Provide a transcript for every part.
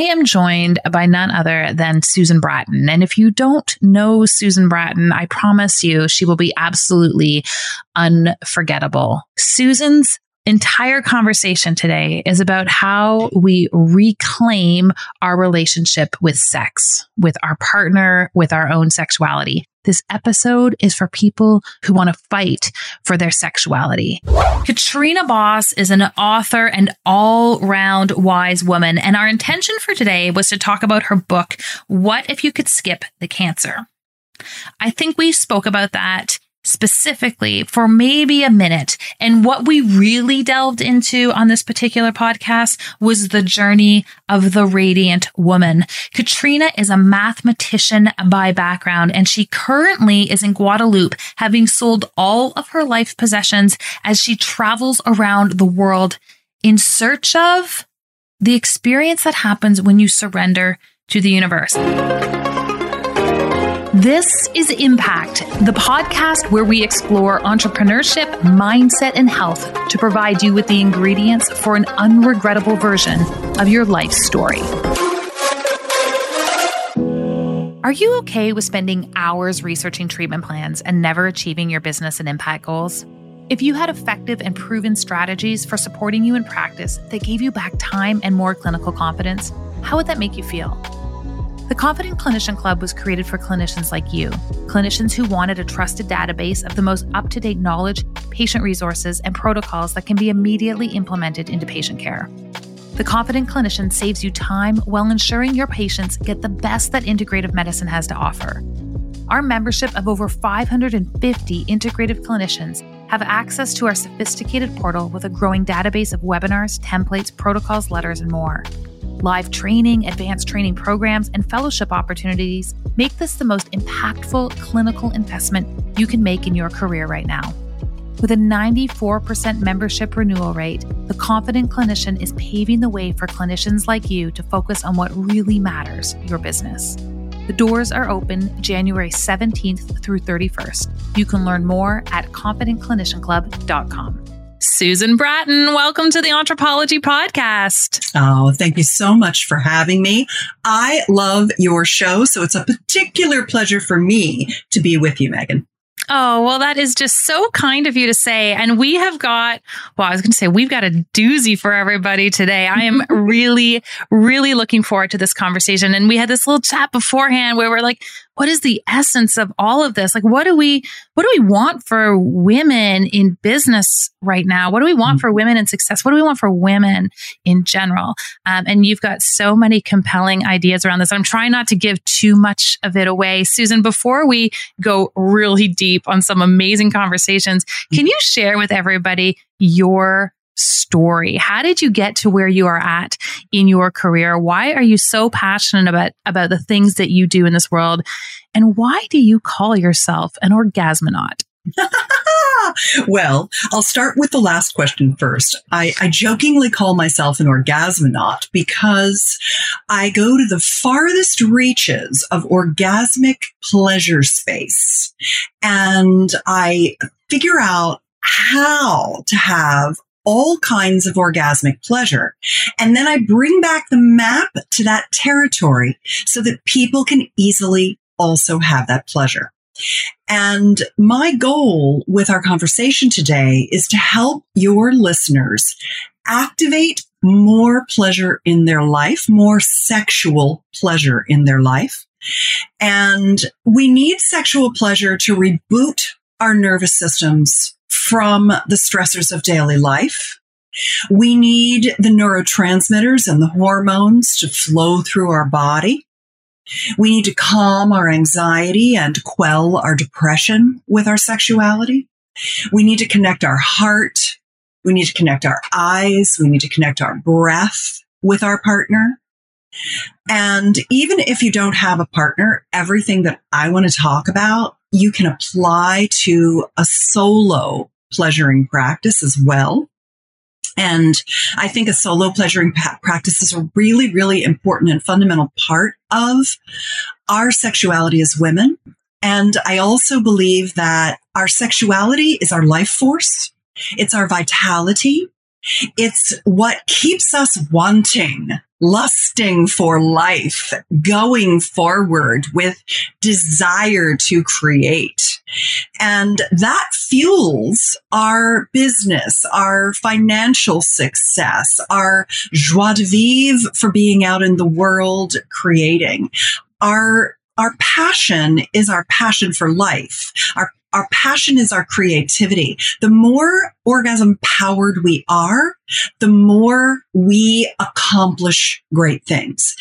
I am joined by none other than Susan Bratton. And if you don't know Susan Bratton, I promise you she will be absolutely unforgettable. Susan's entire conversation today is about how we reclaim our relationship with sex, with our partner, with our own sexuality. This episode is for people who want to fight for their sexuality. Katrina Bos is an author and all round wise woman. And our intention for today was to talk about her book, What If You Could Skip the Cancer? I think we spoke about that specifically for maybe a minute. And what we really delved into on this particular podcast was the journey of the radiant woman. Katrina is a mathematician by background, and she currently is in Guadeloupe, having sold all of her life possessions as she travels around the world in search of the experience that happens when you surrender to the universe. This is Impact, the podcast where we explore entrepreneurship, mindset, and health to provide you with the ingredients for an unregrettable version of your life story. Are you okay with spending hours researching treatment plans and never achieving your business and impact goals? If you had effective and proven strategies for supporting you in practice that gave you back time and more clinical confidence, how would that make you feel? The Confident Clinician Club was created for clinicians like you, clinicians who wanted a trusted database of the most up to date knowledge, patient resources, and protocols that can be immediately implemented into patient care. The Confident Clinician saves you time while ensuring your patients get the best that integrative medicine has to offer. Our membership of over 550 integrative clinicians have access to our sophisticated portal with a growing database of webinars, templates, protocols, letters, and more. Live training, advanced training programs, and fellowship opportunities make this the most impactful clinical investment you can make in your career right now. With a 94% membership renewal rate, the Confident Clinician is paving the way for clinicians like you to focus on what really matters your business. The doors are open January 17th through 31st. You can learn more at confidentclinicianclub.com. Susan Bratton, welcome to the Anthropology Podcast. Oh, thank you so much for having me. I love your show, so it's a particular pleasure for me to be with you, Meghan. Oh, well, that is just so kind of you to say. And we have got, well, I was going to say, we've got a doozy for everybody today. I am really, really looking forward to this conversation. And we had this little chat beforehand where we're like, what is the essence of all of this? Like, what do we, what do we want for women in business right now? What do we want mm-hmm. for women in success? What do we want for women in general? Um, and you've got so many compelling ideas around this. I'm trying not to give too much of it away. Susan, before we go really deep on some amazing conversations, can you share with everybody your story. How did you get to where you are at in your career? Why are you so passionate about, about the things that you do in this world? And why do you call yourself an orgasmonaut? well, I'll start with the last question first. I, I, jokingly call myself an orgasmonaut because I go to the farthest reaches of orgasmic pleasure space and I figure out how to have all kinds of orgasmic pleasure. And then I bring back the map to that territory so that people can easily also have that pleasure. And my goal with our conversation today is to help your listeners activate more pleasure in their life, more sexual pleasure in their life. And we need sexual pleasure to reboot our nervous systems from the stressors of daily life. We need the neurotransmitters and the hormones to flow through our body. We need to calm our anxiety and quell our depression with our sexuality. We need to connect our heart. We need to connect our eyes. We need to connect our breath with our partner. And even if you don't have a partner, everything that I want to talk about you can apply to a solo pleasuring practice as well. And I think a solo pleasuring practice is a really, really important and fundamental part of our sexuality as women. And I also believe that our sexuality is our life force. It's our vitality. It's what keeps us wanting lusting for life, going forward with desire to create. And that fuels our business, our financial success, our joie de vivre for being out in the world creating. Our our passion is our passion for life. Our our passion is our creativity. The more orgasm powered we are, the more we accomplish great things.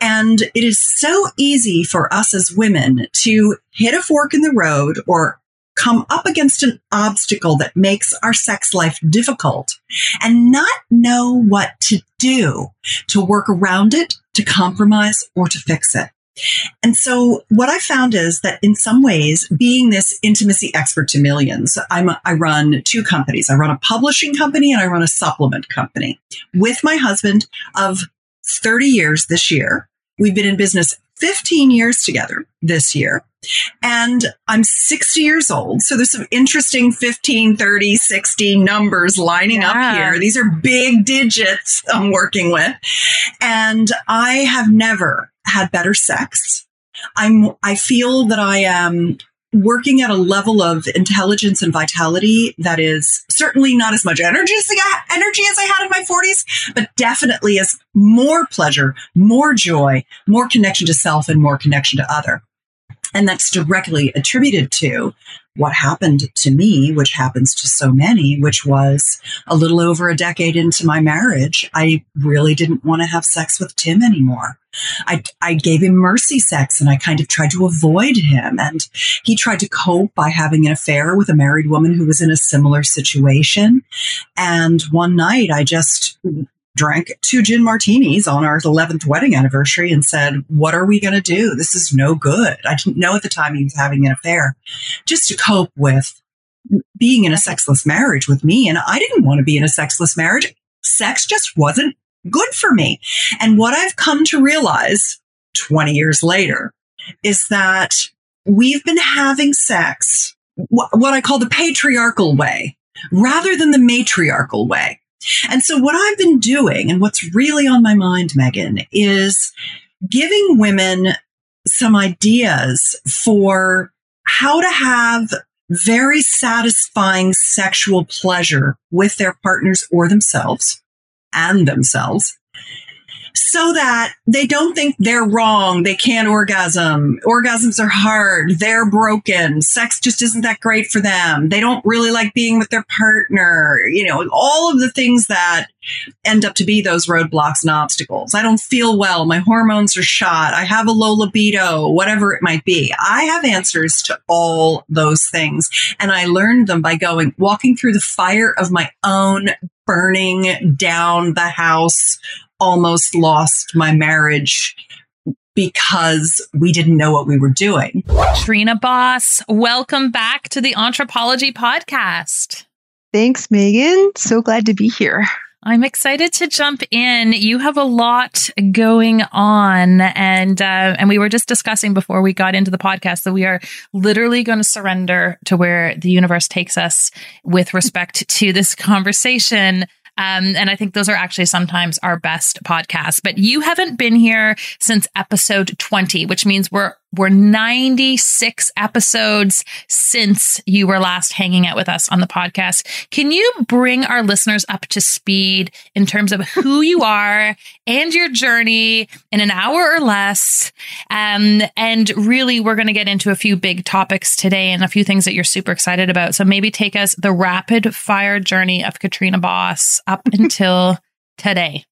And it is so easy for us as women to hit a fork in the road or come up against an obstacle that makes our sex life difficult and not know what to do to work around it, to compromise, or to fix it. And so what I found is that in some ways, being this intimacy expert to millions, I'm, I run two companies. I run a publishing company and I run a supplement company with my husband of 30 years this year. We've been in business 15 years together this year. And I'm 60 years old. So there's some interesting 15, 30, 60 numbers lining yeah. up here. These are big digits I'm working with. And I have never had better sex. I'm, I feel that I am working at a level of intelligence and vitality that is certainly not as much energy as I, energy as I had in my 40s, but definitely as more pleasure, more joy, more connection to self and more connection to other. And that's directly attributed to what happened to me, which happens to so many, which was a little over a decade into my marriage. I really didn't want to have sex with Tim anymore. I, I gave him mercy sex and I kind of tried to avoid him. And he tried to cope by having an affair with a married woman who was in a similar situation. And one night I just drank two gin martinis on our 11th wedding anniversary and said, What are we going to do? This is no good. I didn't know at the time he was having an affair just to cope with being in a sexless marriage with me. And I didn't want to be in a sexless marriage. Sex just wasn't good for me. And what I've come to realize 20 years later is that we've been having sex what I call the patriarchal way rather than the matriarchal way. And so what I've been doing and what's really on my mind, Meghan, is giving women some ideas for how to have very satisfying sexual pleasure with their partners or themselves and themselves so that they don't think they're wrong. They can't orgasm. Orgasms are hard. They're broken. Sex just isn't that great for them. They don't really like being with their partner. You know, all of the things that end up to be those roadblocks and obstacles. I don't feel well. My hormones are shot. I have a low libido, whatever it might be. I have answers to all those things. And I learned them by going, walking through the fire of my own burning down the house almost lost my marriage because we didn't know what we were doing. Trina Bos, welcome back to the Anthropologie podcast. Thanks, Meghan. So glad to be here. I'm excited to jump in. You have a lot going on, and uh, and we were just discussing before we got into the podcast that we are literally going to surrender to where the universe takes us with respect to this conversation. Um, and I think those are actually sometimes our best podcasts. But you haven't been here since episode 20, which means we're we're 96 episodes since you were last hanging out with us on the podcast. Can you bring our listeners up to speed in terms of who you are and your journey in an hour or less? Um, and really, we're going to get into a few big topics today and a few things that you're super excited about. So maybe take us the rapid fire journey of Katrina Bos up until today.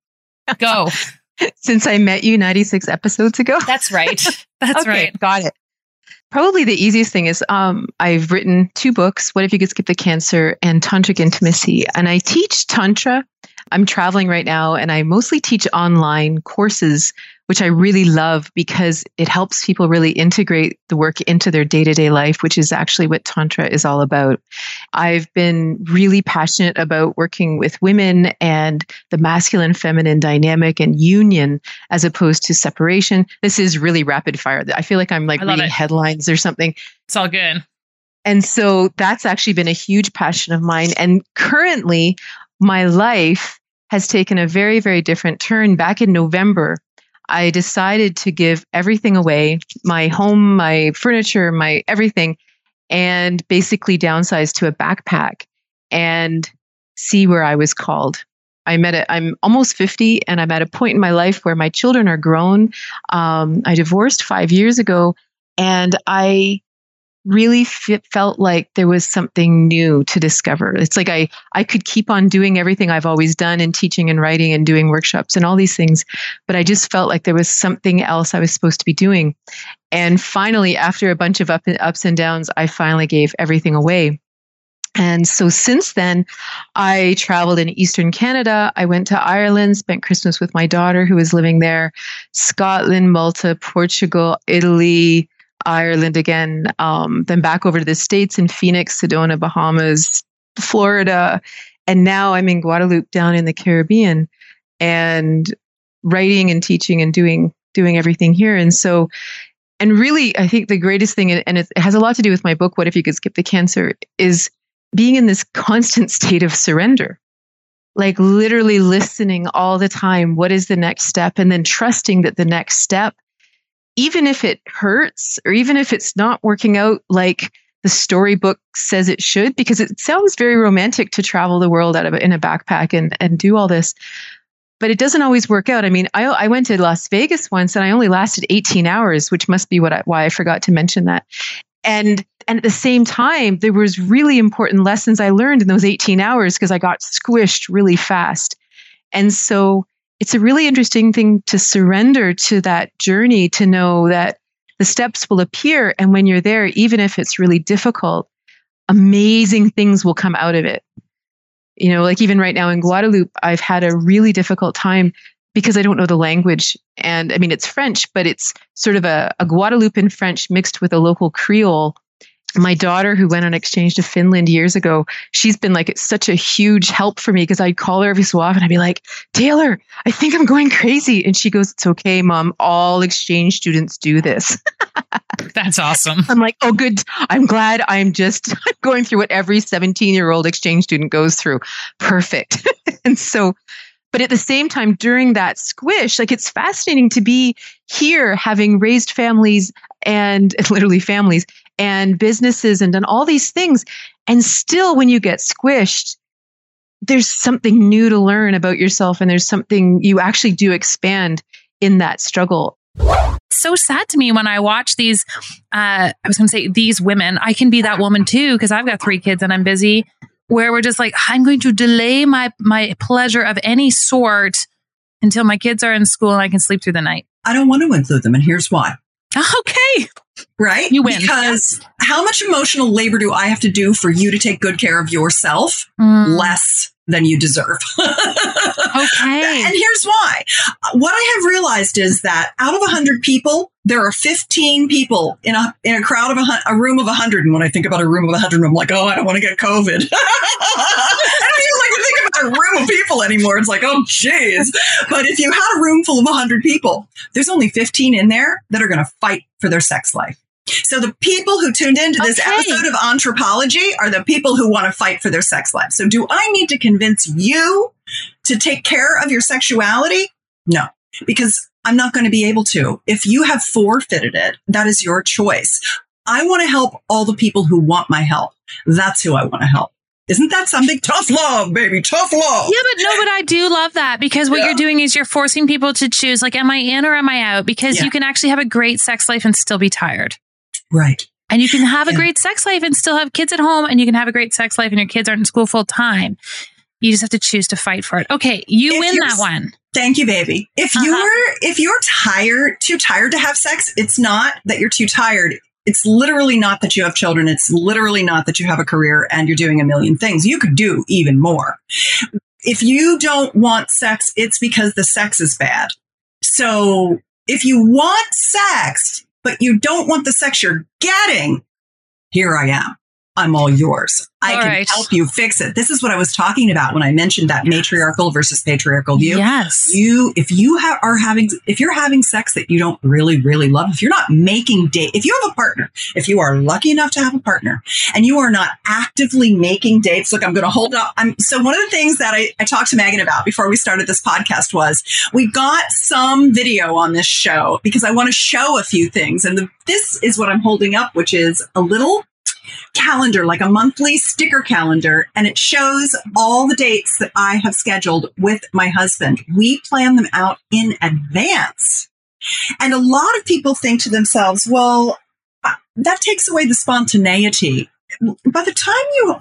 Go. since I met you 96 episodes ago. That's right. That's okay, right. Got it. Probably the easiest thing is um, I've written two books, What If You Could Skip the Cancer and Tantric Intimacy. And I teach Tantra. I'm traveling right now and I mostly teach online courses which I really love because it helps people really integrate the work into their day to day life, which is actually what Tantra is all about. I've been really passionate about working with women and the masculine feminine dynamic and union as opposed to separation. This is really rapid fire. I feel like I'm like reading it. headlines or something. It's all good. And so that's actually been a huge passion of mine. And currently, my life has taken a very, very different turn. Back in November, I decided to give everything away my home, my furniture, my everything and basically downsize to a backpack and see where I was called. I'm at a, I'm almost 50 and I'm at a point in my life where my children are grown. Um, I divorced five years ago and I really f- felt like there was something new to discover. It's like I, I could keep on doing everything I've always done in teaching and writing and doing workshops and all these things, but I just felt like there was something else I was supposed to be doing. And finally, after a bunch of up, ups and downs, I finally gave everything away. And so since then, I traveled in Eastern Canada. I went to Ireland, spent Christmas with my daughter who was living there, Scotland, Malta, Portugal, Italy, Ireland again, um, then back over to the States in Phoenix, Sedona, Bahamas, Florida. And now I'm in Guadeloupe down in the Caribbean and writing and teaching and doing doing everything here. And so and really I think the greatest thing and it has a lot to do with my book, What If You Could Skip the Cancer, is being in this constant state of surrender. Like literally listening all the time, what is the next step? And then trusting that the next step even if it hurts or even if it's not working out like the storybook says it should, because it sounds very romantic to travel the world out of in a backpack and, and do all this. But it doesn't always work out. I mean, I, I went to Las Vegas once and I only lasted 18 hours, which must be what I, why I forgot to mention that. And and at the same time, there was really important lessons I learned in those 18 hours because I got squished really fast. And so it's a really interesting thing to surrender to that journey to know that the steps will appear. And when you're there, even if it's really difficult, amazing things will come out of it. You know, like even right now in Guadeloupe, I've had a really difficult time because I don't know the language. And I mean, it's French, but it's sort of a, a Guadeloupean French mixed with a local Creole my daughter who went on exchange to Finland years ago, she's been like such a huge help for me because I'd call her every so often. I'd be like, Taylor, I think I'm going crazy. And she goes, It's okay, mom. All exchange students do this. That's awesome. I'm like, Oh, good. I'm glad I'm just going through what every 17 year old exchange student goes through. Perfect. and so, but at the same time, during that squish, like it's fascinating to be here having raised families and literally families and businesses and done all these things. And still, when you get squished, there's something new to learn about yourself, and there's something you actually do expand in that struggle. So sad to me when I watch these. Uh, I was going to say these women. I can be that woman too because I've got three kids and I'm busy. Where we're just like, I'm going to delay my my pleasure of any sort until my kids are in school and I can sleep through the night. I don't want to include them, and here's why. Okay. Right? You win. Because how much emotional labor do I have to do for you to take good care of yourself? Mm. Less than you deserve. okay. And here's why. What I have realized is that out of 100 people, there are 15 people in a in a crowd of a, a room of 100 and when I think about a room of 100 I'm like, "Oh, I don't want to get covid." I don't even like to think about a room of people anymore. It's like, "Oh, jeez." But if you had a room full of 100 people, there's only 15 in there that are going to fight for their sex life. So the people who tuned into this okay. episode of Anthropology are the people who want to fight for their sex life. So do I need to convince you to take care of your sexuality? No, because I'm not going to be able to. If you have forfeited it, that is your choice. I want to help all the people who want my help. That's who I want to help. Isn't that something? Tough love, baby. Tough love. Yeah, but no, but I do love that because what yeah. you're doing is you're forcing people to choose like, am I in or am I out? Because yeah. you can actually have a great sex life and still be tired. Right. And you can have a yeah. great sex life and still have kids at home, and you can have a great sex life and your kids aren't in school full time. You just have to choose to fight for it. Okay, you if win that one. Thank you, baby. If uh-huh. you're if you're tired, too tired to have sex, it's not that you're too tired. It's literally not that you have children. It's literally not that you have a career and you're doing a million things. You could do even more. If you don't want sex, it's because the sex is bad. So if you want sex, but you don't want the sex you're getting, here I am. I'm all yours. I All can right. help you fix it. This is what I was talking about when I mentioned that matriarchal versus patriarchal view. Yes. You, if you ha- are having, if you're having sex that you don't really, really love, if you're not making date, if you have a partner, if you are lucky enough to have a partner and you are not actively making dates, look, I'm going to hold up. I'm, so one of the things that I, I talked to Meghan about before we started this podcast was we got some video on this show because I want to show a few things. And the, this is what I'm holding up, which is a little calendar, like a monthly sticker calendar, and it shows all the dates that I have scheduled with my husband. We plan them out in advance. And a lot of people think to themselves, well, that takes away the spontaneity. By the time you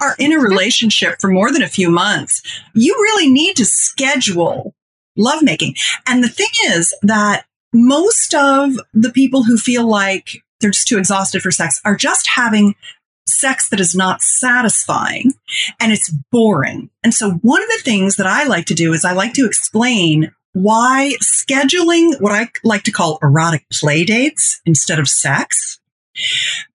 are in a relationship for more than a few months, you really need to schedule lovemaking. And the thing is that most of the people who feel like they're just too exhausted for sex are just having sex that is not satisfying and it's boring. And so one of the things that I like to do is I like to explain why scheduling what I like to call erotic play dates instead of sex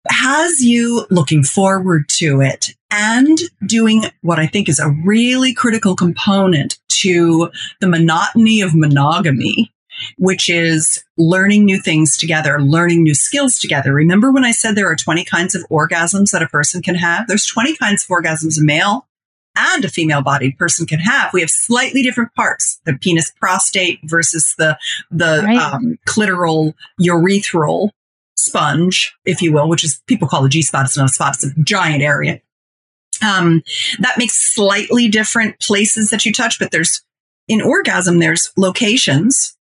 has you looking forward to it and doing what I think is a really critical component to the monotony of monogamy which is learning new things together, learning new skills together. Remember when I said there are 20 kinds of orgasms that a person can have? There's 20 kinds of orgasms a male and a female bodied person can have. We have slightly different parts, the penis prostate versus the, the Right. um, clitoral urethral sponge, if you will, which is people call a G spot. It's not a spot. It's a giant area. Um, that makes slightly different places that you touch, but there's in orgasm, there's locations,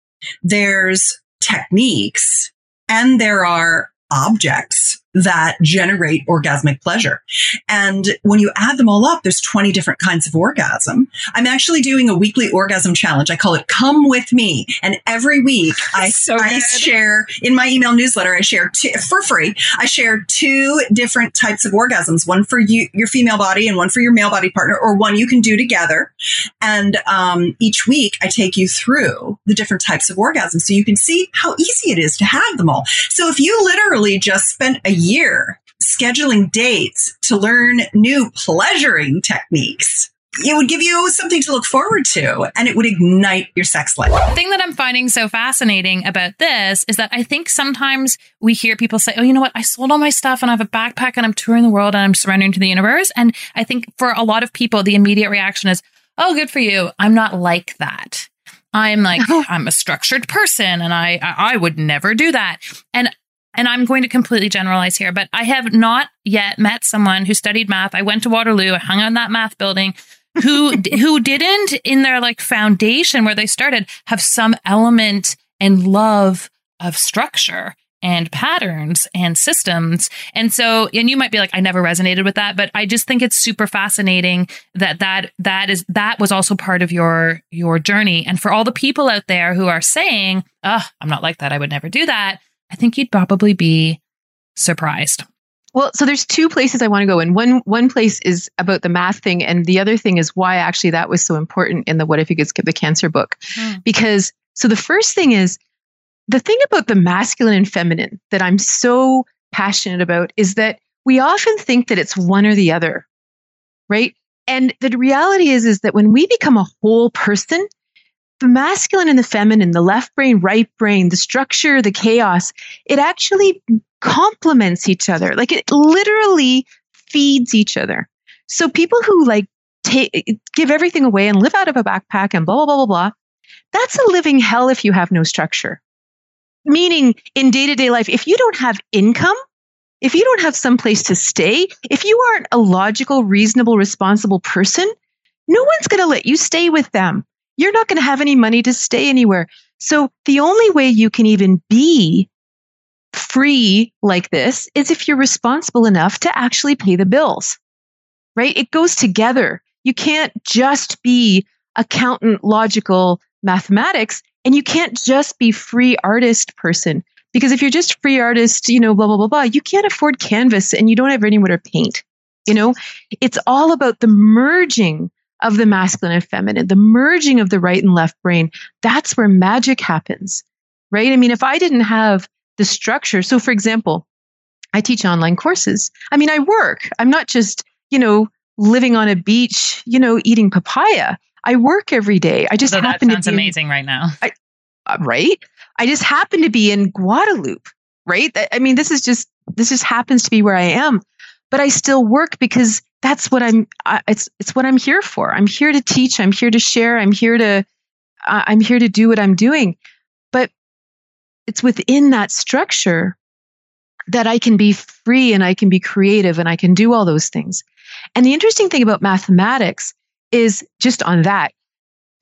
there's techniques, and there are objects that generate orgasmic pleasure. And when you add them all up, there's 20 different kinds of orgasm. I'm actually doing a weekly orgasm challenge. I call it Come With Me. And every week I, So I share in my email newsletter, I share two, for free, I share two different types of orgasms, one for you, your female body and one for your male body partner, or one you can do together. And um, each week I take you through the different types of orgasms so you can see how easy it is to have them all. So if you literally just spent a year scheduling dates to learn new pleasuring techniques, it would give you something to look forward to and it would ignite your sex life. The thing that I'm finding so fascinating about this is that I think sometimes we hear people say, Oh, you know what? I sold all my stuff and I have a backpack and I'm touring the world and I'm surrendering to the universe. And I think for a lot of people, the immediate reaction is, Oh, good for you. I'm not like that. I'm like, I'm a structured person and I, I, I would never do that. And and I'm going to completely generalize here, but I have not yet met someone who studied math. I went to Waterloo, I hung in that math building, who who didn't in their like foundation where they started have some element and love of structure and patterns and systems. And so, and you might be like, I never resonated with that, but I just think it's super fascinating that that, that is, that was also part of your, your journey. And for all the people out there who are saying, oh, I'm not like that. I would never do that. I think you'd probably be surprised. Well, so there's two places I want to go in. One one place is about the math thing, and the other thing is why actually that was so important in the What If You Could Skip the Cancer book. Hmm. Because so the first thing is the thing about the masculine and feminine that I'm so passionate about is that we often think that it's one or the other, right? And the reality is is that when we become a whole person, the masculine and the feminine, the left brain, right brain, the structure, the chaos, it actually complements each other. Like it literally feeds each other. So people who like take give everything away and live out of a backpack and blah blah blah blah blah, that's a living hell if you have no structure. Meaning in day-to-day life, if you don't have income, if you don't have some place to stay, if you aren't a logical, reasonable, responsible person, no one's going to let you stay with them. You're not going to have any money to stay anywhere. So the only way you can even be free like this is if you're responsible enough to actually pay the bills, right? It goes together. You can't just be accountant, logical mathematics, and you can't just be free artist person. Because if you're just free artist, you know, blah, blah, blah, blah, you can't afford canvas and you don't have anywhere to paint. You know, it's all about the merging of the masculine and feminine, the merging of the right and left brain. That's where magic happens, right? I mean, if I didn't have the structure, so for example, I teach online courses. I mean, I work. I'm not just, you know, living on a beach, you know, eating papaya. I work every day. I just so happen to be amazing in, right now. I, uh, right? I just happen to be in Guadeloupe, right? I mean, this is just this just happens to be where I am, but I still work because that's what I'm. I, it's it's what I'm here for. I'm here to teach. I'm here to share. I'm here to uh, I'm here to do what I'm doing. But it's within that structure that I can be free and I can be creative and I can do all those things. And the interesting thing about mathematics is just on that.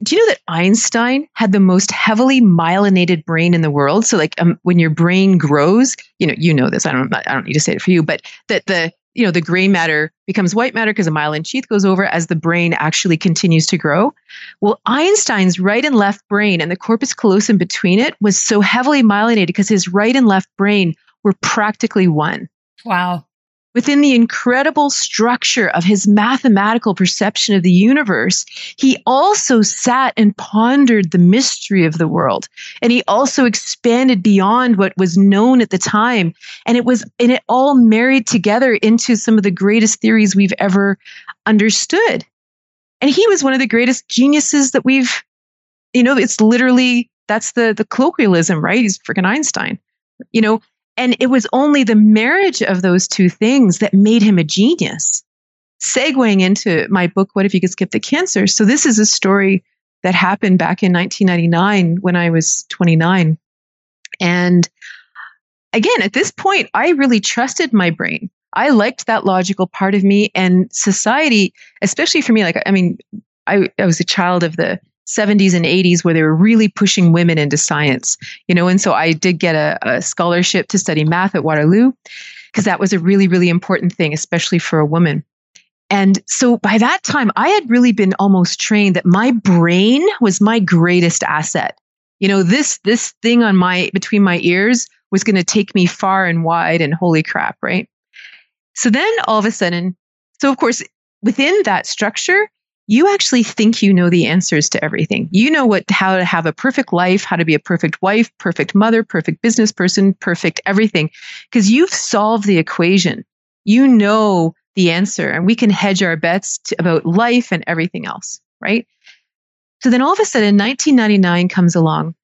Do you know that Einstein had the most heavily myelinated brain in the world? So, like, um, when your brain grows, you know, you know this. I don't. I don't need to say it for you, but that the you know the gray matter becomes white matter because a myelin sheath goes over as the brain actually continues to grow. Well, Einstein's right and left brain and the corpus callosum between it was so heavily myelinated because his right and left brain were practically one. Wow within the incredible structure of his mathematical perception of the universe, he also sat and pondered the mystery of the world. And he also expanded beyond what was known at the time. And it was, and it all married together into some of the greatest theories we've ever understood. And he was one of the greatest geniuses that we've, you know, it's literally, that's the, the colloquialism, right? He's freaking Einstein. You know, and it was only the marriage of those two things that made him a genius. Segueing into my book, What If You Could Skip the Cancer? So, this is a story that happened back in 1999 when I was 29. And again, at this point, I really trusted my brain. I liked that logical part of me and society, especially for me. Like, I mean, I, I was a child of the 70s and 80s where they were really pushing women into science, you know, and so I did get a, a scholarship to study math at Waterloo because that was a really, really important thing, especially for a woman. And so by that time, I had really been almost trained that my brain was my greatest asset. You know, this this thing on my between my ears was going to take me far and wide and holy crap, right? So then all of a sudden, so of course, within that structure, you actually think you know the answers to everything. You know what how to have a perfect life, how to be a perfect wife, perfect mother, perfect business person, perfect everything because you've solved the equation. You know the answer and we can hedge our bets to, about life and everything else, right? So then all of a sudden 1999 comes along.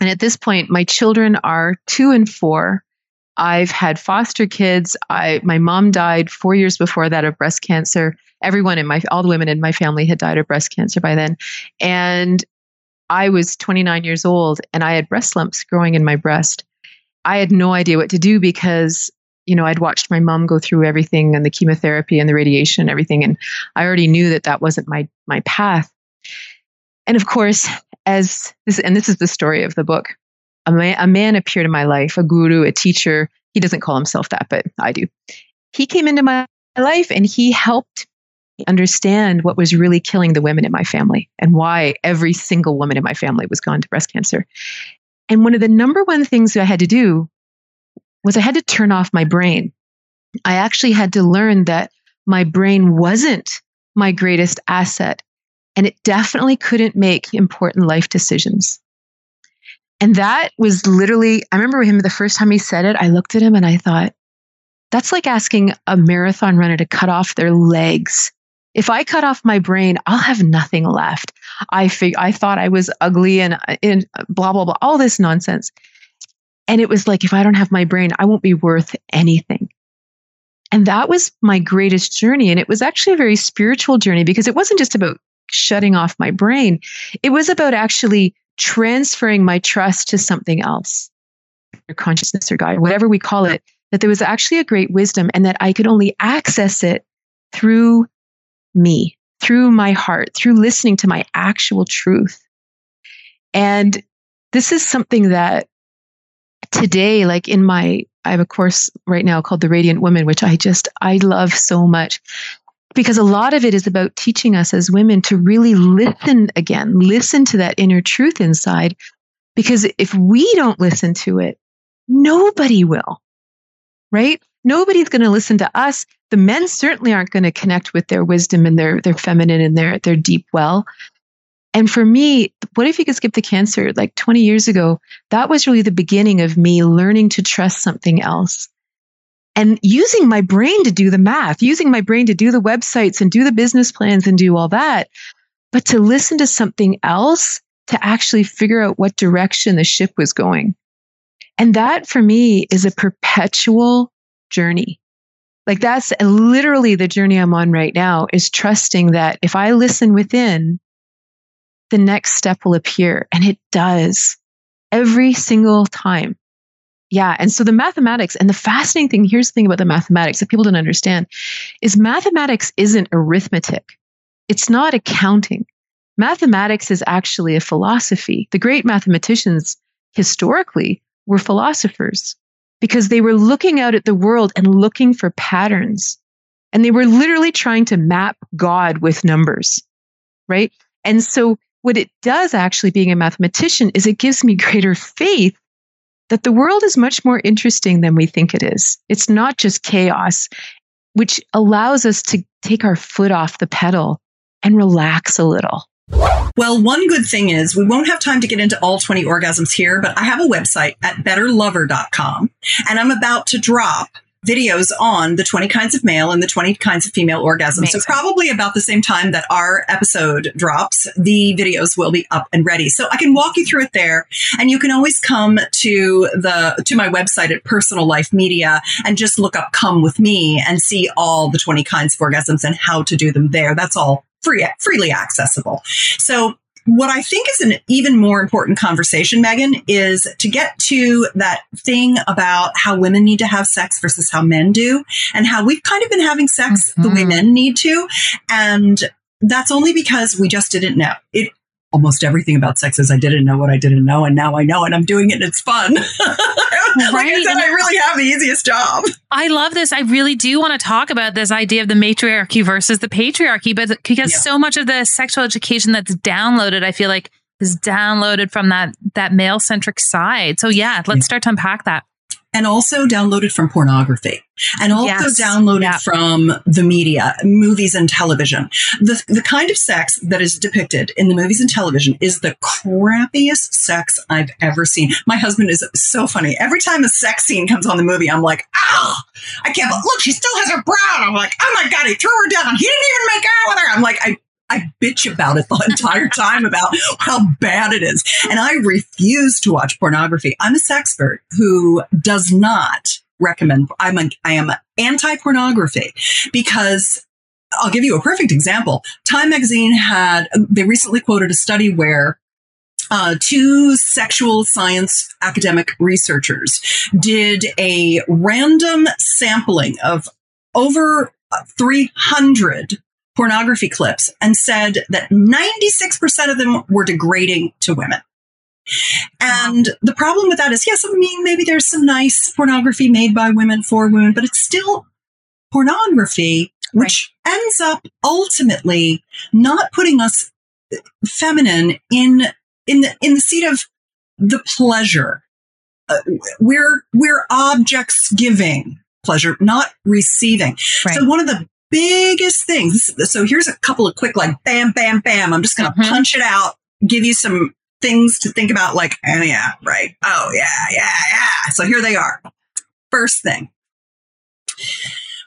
And at this point my children are 2 and 4. I've had foster kids. I my mom died 4 years before that of breast cancer. Everyone in my all the women in my family had died of breast cancer by then. And i was 29 years old and i had breast lumps growing in my breast. I had no idea what to do because you know i'd watched my mom go through everything and the chemotherapy and the radiation and everything. And i already knew that that wasn't my my path. And of course as this and this is the story of the book a man, a man appeared in my life a guru a teacher he doesn't call himself that but i do he came into my life and he helped me understand what was really killing the women in my family and why every single woman in my family was gone to breast cancer. And one of the number one things that I had to do was I had to turn off my brain. I actually had to learn that my brain wasn't my greatest asset and it definitely couldn't make important life decisions. And that was literally, I remember him the first time he said it, I looked at him and I thought, that's like asking a marathon runner to cut off their legs if I cut off my brain, I'll have nothing left. I fig- I thought I was ugly and, and blah, blah, blah, all this nonsense. And it was like, if I don't have my brain, I won't be worth anything. And that was my greatest journey. And it was actually a very spiritual journey because it wasn't just about shutting off my brain, it was about actually transferring my trust to something else, or consciousness or God, whatever we call it, that there was actually a great wisdom and that I could only access it through me through my heart, through listening to my actual truth. And this is something that today, like in my, I have a course right now called The Radiant Woman, which I just, I love so much because a lot of it is about teaching us as women to really listen again, listen to that inner truth inside. Because if we don't listen to it, nobody will, right? Nobody's going to listen to us. The men certainly aren't going to connect with their wisdom and their their feminine and their their deep well. And for me, what if you could skip the cancer? Like 20 years ago, that was really the beginning of me learning to trust something else. And using my brain to do the math, using my brain to do the websites and do the business plans and do all that. But to listen to something else to actually figure out what direction the ship was going. And that for me is a perpetual journey. Like that's literally the journey I'm on right now is trusting that if I listen within, the next step will appear. And it does every single time. Yeah. And so the mathematics and the fascinating thing, here's the thing about the mathematics that people don't understand is mathematics isn't arithmetic. It's not accounting. Mathematics is actually a philosophy. The great mathematicians historically were philosophers because they were looking out at the world and looking for patterns. And they were literally trying to map God with numbers, right? And so what it does actually being a mathematician is it gives me greater faith that the world is much more interesting than we think it is. It's not just chaos, which allows us to take our foot off the pedal and relax a little. Well, one good thing is we won't have time to get into all 20 orgasms here, but I have a website at betterlover.com and I'm about to drop videos on the 20 kinds of male and the 20 kinds of female orgasms. Amazing. So probably about the same time that our episode drops, the videos will be up and ready. So I can walk you through it there and you can always come to the to my website at Personal Life Media and just look up come with me and see all the 20 kinds of orgasms and how to do them there. That's all free freely accessible. So what I think is an even more important conversation, Meghan, is to get to that thing about how women need to have sex versus how men do, and how we've kind of been having sex mm-hmm. the way mm-hmm. men need to. And that's only because we just didn't know. It almost everything about sex is I didn't know what I didn't know, and now I know, and I'm doing it, and it's fun. like I said, I really have the easiest job. I love this. I really do want to talk about this idea of the matriarchy versus the patriarchy, but because yeah. so much of the sexual education that's downloaded, I feel like is downloaded from that that male centric side. So yeah, let's yeah. start to unpack that and also downloaded from pornography and also yes. downloaded yeah. from the media, movies and television. The, the kind of sex that is depicted in the movies and television is the crappiest sex I've ever seen. My husband is so funny. Every time a sex scene comes on the movie, I'm like, ah, I can't, look, she still has her bra. I'm like, oh my God, he threw her down. He didn't even make out with her. I'm like, I I bitch about it the entire time about how bad it is. And I refuse to watch pornography. I'm a sexpert who does not recommend, I'm a, I am anti pornography because I'll give you a perfect example. Time magazine had, they recently quoted a study where uh, two sexual science academic researchers did a random sampling of over 300 pornography clips and said that 96% of them were degrading to women. And the problem with that is, yes, I mean, maybe there's some nice pornography made by women for women, but it's still pornography, which right. ends up ultimately not putting us feminine in, in the, in the seat of the pleasure. Uh, we're, we're objects giving pleasure, not receiving. Right. So one of the biggest things. So here's a couple of quick, like, bam, bam, bam. I'm just going to mm-hmm. punch it out, give you some things to think about, like, oh, yeah, right. Oh, yeah, yeah, yeah. So here they are. First thing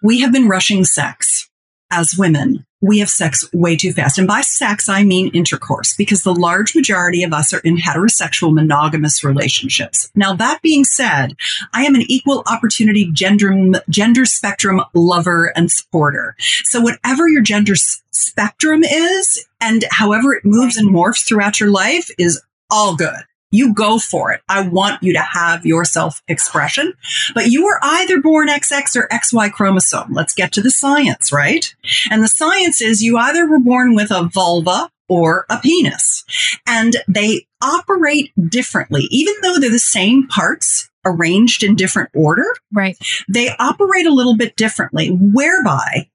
we have been rushing sex as women we have sex way too fast. And by sex, I mean intercourse, because the large majority of us are in heterosexual monogamous relationships. Now, that being said, I am an equal opportunity gender, gender spectrum lover and supporter. So whatever your gender spectrum is and however it moves and morphs throughout your life is all good you go for it. I want you to have your self expression, but you were either born XX or XY chromosome. Let's get to the science, right? And the science is you either were born with a vulva or a penis and they operate differently, even though they're the same parts arranged in different order. Right. They operate a little bit differently, whereby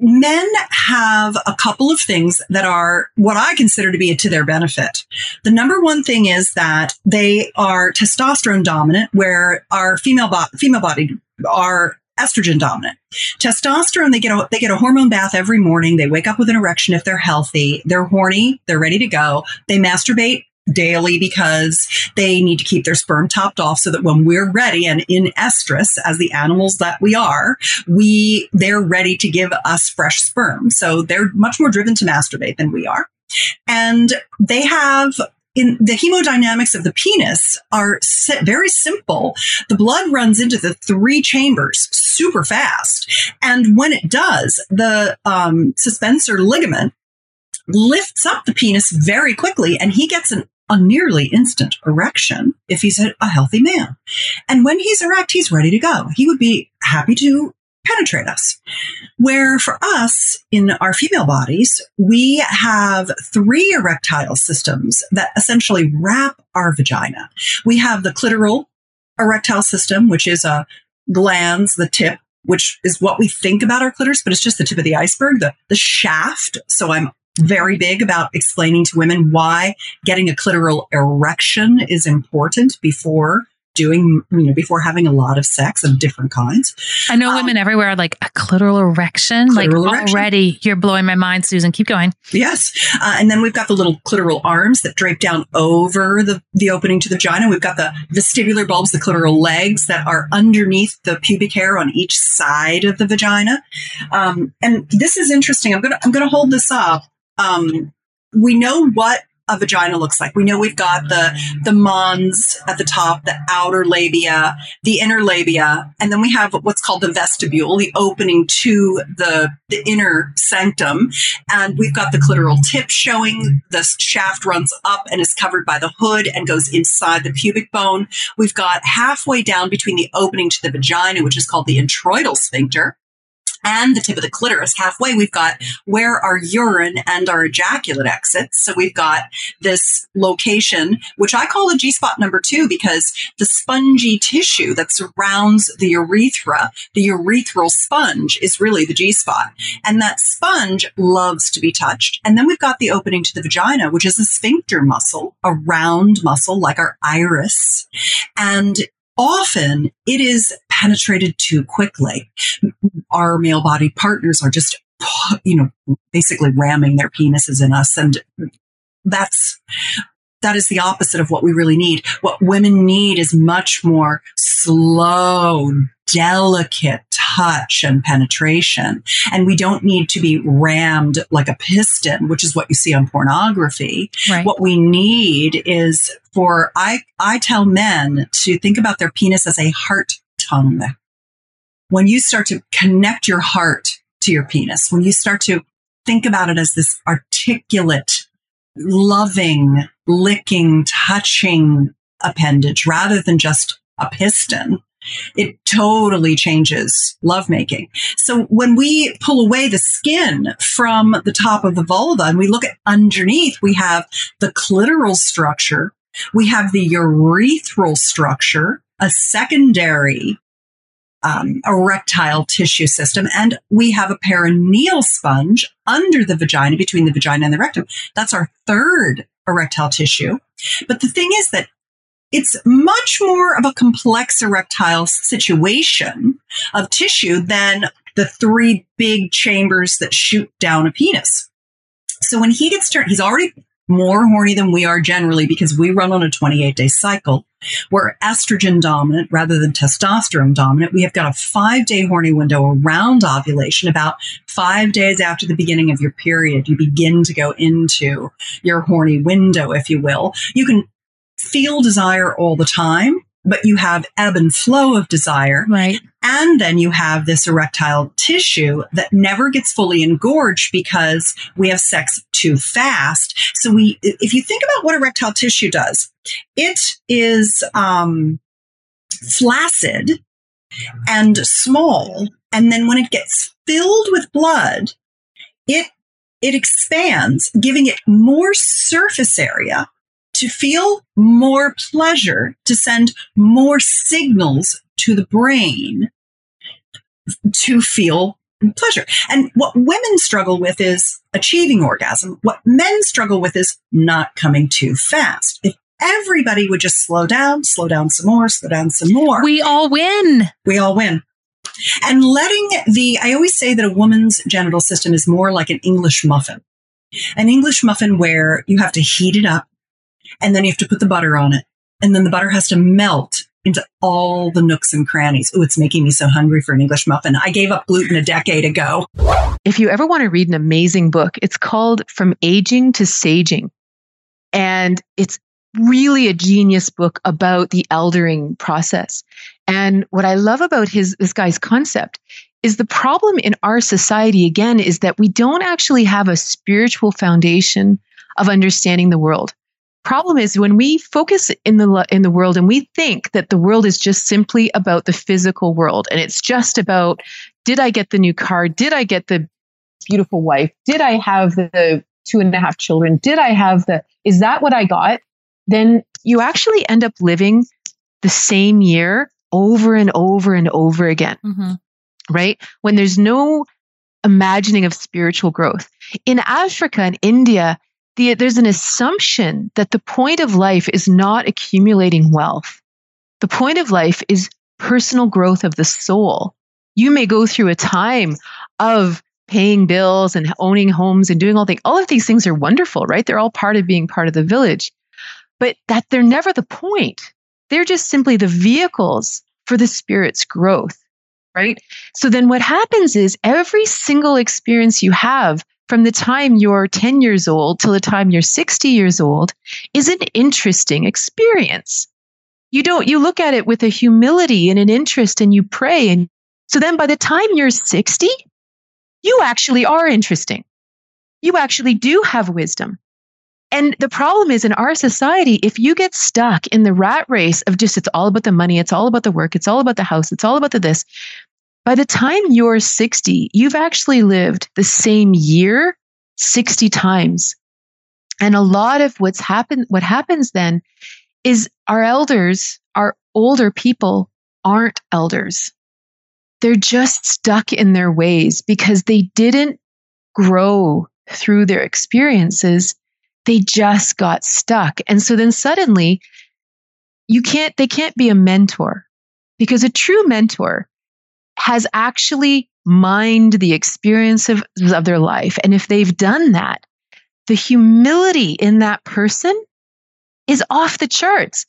men have a couple of things that are what I consider to be to their benefit. The number one thing is that they are testosterone dominant, where our female bo- female body are estrogen dominant. Testosterone, they get a, they get a hormone bath every morning. They wake up with an erection if they're healthy. They're horny. They're ready to go. They masturbate daily because they need to keep their sperm topped off so that when we're ready and in estrus as the animals that we are, we, they're ready to give us fresh sperm. So they're much more driven to masturbate than we are. And they have in the hemodynamics of the penis are very simple. The blood runs into the three chambers super fast. And when it does, the um, suspensor ligament lifts up the penis very quickly and he gets an, a nearly instant erection if he's a, a healthy man. And when he's erect, he's ready to go. He would be happy to penetrate us. Where for us in our female bodies, we have three erectile systems that essentially wrap our vagina. We have the clitoral erectile system, which is a glans, the tip, which is what we think about our clitoris, but it's just the tip of the iceberg, the, the shaft. So I'm very big about explaining to women why getting a clitoral erection is important before doing, you know, before having a lot of sex of different kinds. I know um, women everywhere are like a clitoral erection. Clitoral like erection. already, you're blowing my mind, Susan. Keep going. Yes, uh, and then we've got the little clitoral arms that drape down over the the opening to the vagina. We've got the vestibular bulbs, the clitoral legs that are underneath the pubic hair on each side of the vagina. Um, and this is interesting. I'm gonna I'm gonna hold this up. Um, we know what a vagina looks like. We know we've got the the mons at the top, the outer labia, the inner labia, and then we have what's called the vestibule, the opening to the the inner sanctum, and we've got the clitoral tip showing. The shaft runs up and is covered by the hood and goes inside the pubic bone. We've got halfway down between the opening to the vagina, which is called the introital sphincter and the tip of the clitoris. Halfway, we've got where our urine and our ejaculate exits. So we've got this location, which I call the G spot number two because the spongy tissue that surrounds the urethra, the urethral sponge is really the G spot. And that sponge loves to be touched. And then we've got the opening to the vagina, which is a sphincter muscle, a round muscle like our iris. And often it is penetrated too quickly. Our male body partners are just, you know, basically ramming their penises in us. And that's, that is the opposite of what we really need. What women need is much more slow, delicate touch and penetration. And we don't need to be rammed like a piston, which is what you see on pornography. Right. What we need is for, I, I tell men to think about their penis as a heart tongue. When you start to connect your heart to your penis, when you start to think about it as this articulate, loving, licking, touching appendage rather than just a piston, it totally changes lovemaking. So when we pull away the skin from the top of the vulva and we look at underneath, we have the clitoral structure, we have the urethral structure, a secondary um, erectile tissue system, and we have a perineal sponge under the vagina, between the vagina and the rectum. That's our third erectile tissue. But the thing is that it's much more of a complex erectile situation of tissue than the three big chambers that shoot down a penis. So when he gets turned, he's already more horny than we are generally because we run on a 28 day cycle. We're estrogen dominant rather than testosterone dominant. We have got a five day horny window around ovulation. About five days after the beginning of your period, you begin to go into your horny window, if you will. You can feel desire all the time, but you have ebb and flow of desire. Right. And then you have this erectile tissue that never gets fully engorged because we have sex too fast. So we, if you think about what erectile tissue does, it is, um, flaccid and small. And then when it gets filled with blood, it, it expands, giving it more surface area to feel more pleasure, to send more signals to the brain to feel pleasure. And what women struggle with is achieving orgasm. What men struggle with is not coming too fast. If everybody would just slow down, slow down some more, slow down some more. We all win. We all win. And letting the, I always say that a woman's genital system is more like an English muffin. An English muffin where you have to heat it up and then you have to put the butter on it. And then the butter has to melt into all the nooks and crannies. Oh, it's making me so hungry for an English muffin. I gave up gluten a decade ago. If you ever want to read an amazing book, it's called From Aging to Saging. And it's really a genius book about the eldering process. And what I love about his this guy's concept is the problem in our society again is that we don't actually have a spiritual foundation of understanding the world. Problem is when we focus in the in the world and we think that the world is just simply about the physical world and it's just about did I get the new car? Did I get the beautiful wife? Did I have the two and a half children? Did I have the is that what I got? then you actually end up living the same year over and over and over again. Mm-hmm. Right? When there's no imagining of spiritual growth. In Africa and India, the, there's an assumption that the point of life is not accumulating wealth. The point of life is personal growth of the soul. You may go through a time of paying bills and owning homes and doing all things. All of these things are wonderful, right? They're all part of being part of the village but that they're never the point. They're just simply the vehicles for the spirit's growth, right? So then what happens is every single experience you have from the time you're 10 years old till the time you're 60 years old is an interesting experience. You don't, you look at it with a humility and an interest and you pray. And so then by the time you're 60, you actually are interesting. You actually do have wisdom. And the problem is in our society, if you get stuck in the rat race of just it's all about the money, it's all about the work, it's all about the house, it's all about the this, by the time you're 60, you've actually lived the same year 60 times. And a lot of what's happened, what happens then is our elders, our older people aren't elders. They're just stuck in their ways because they didn't grow through their experiences they just got stuck. And so then suddenly you can't, they can't be a mentor because a true mentor has actually mined the experience of, of their life. And if they've done that, the humility in that person is off the charts.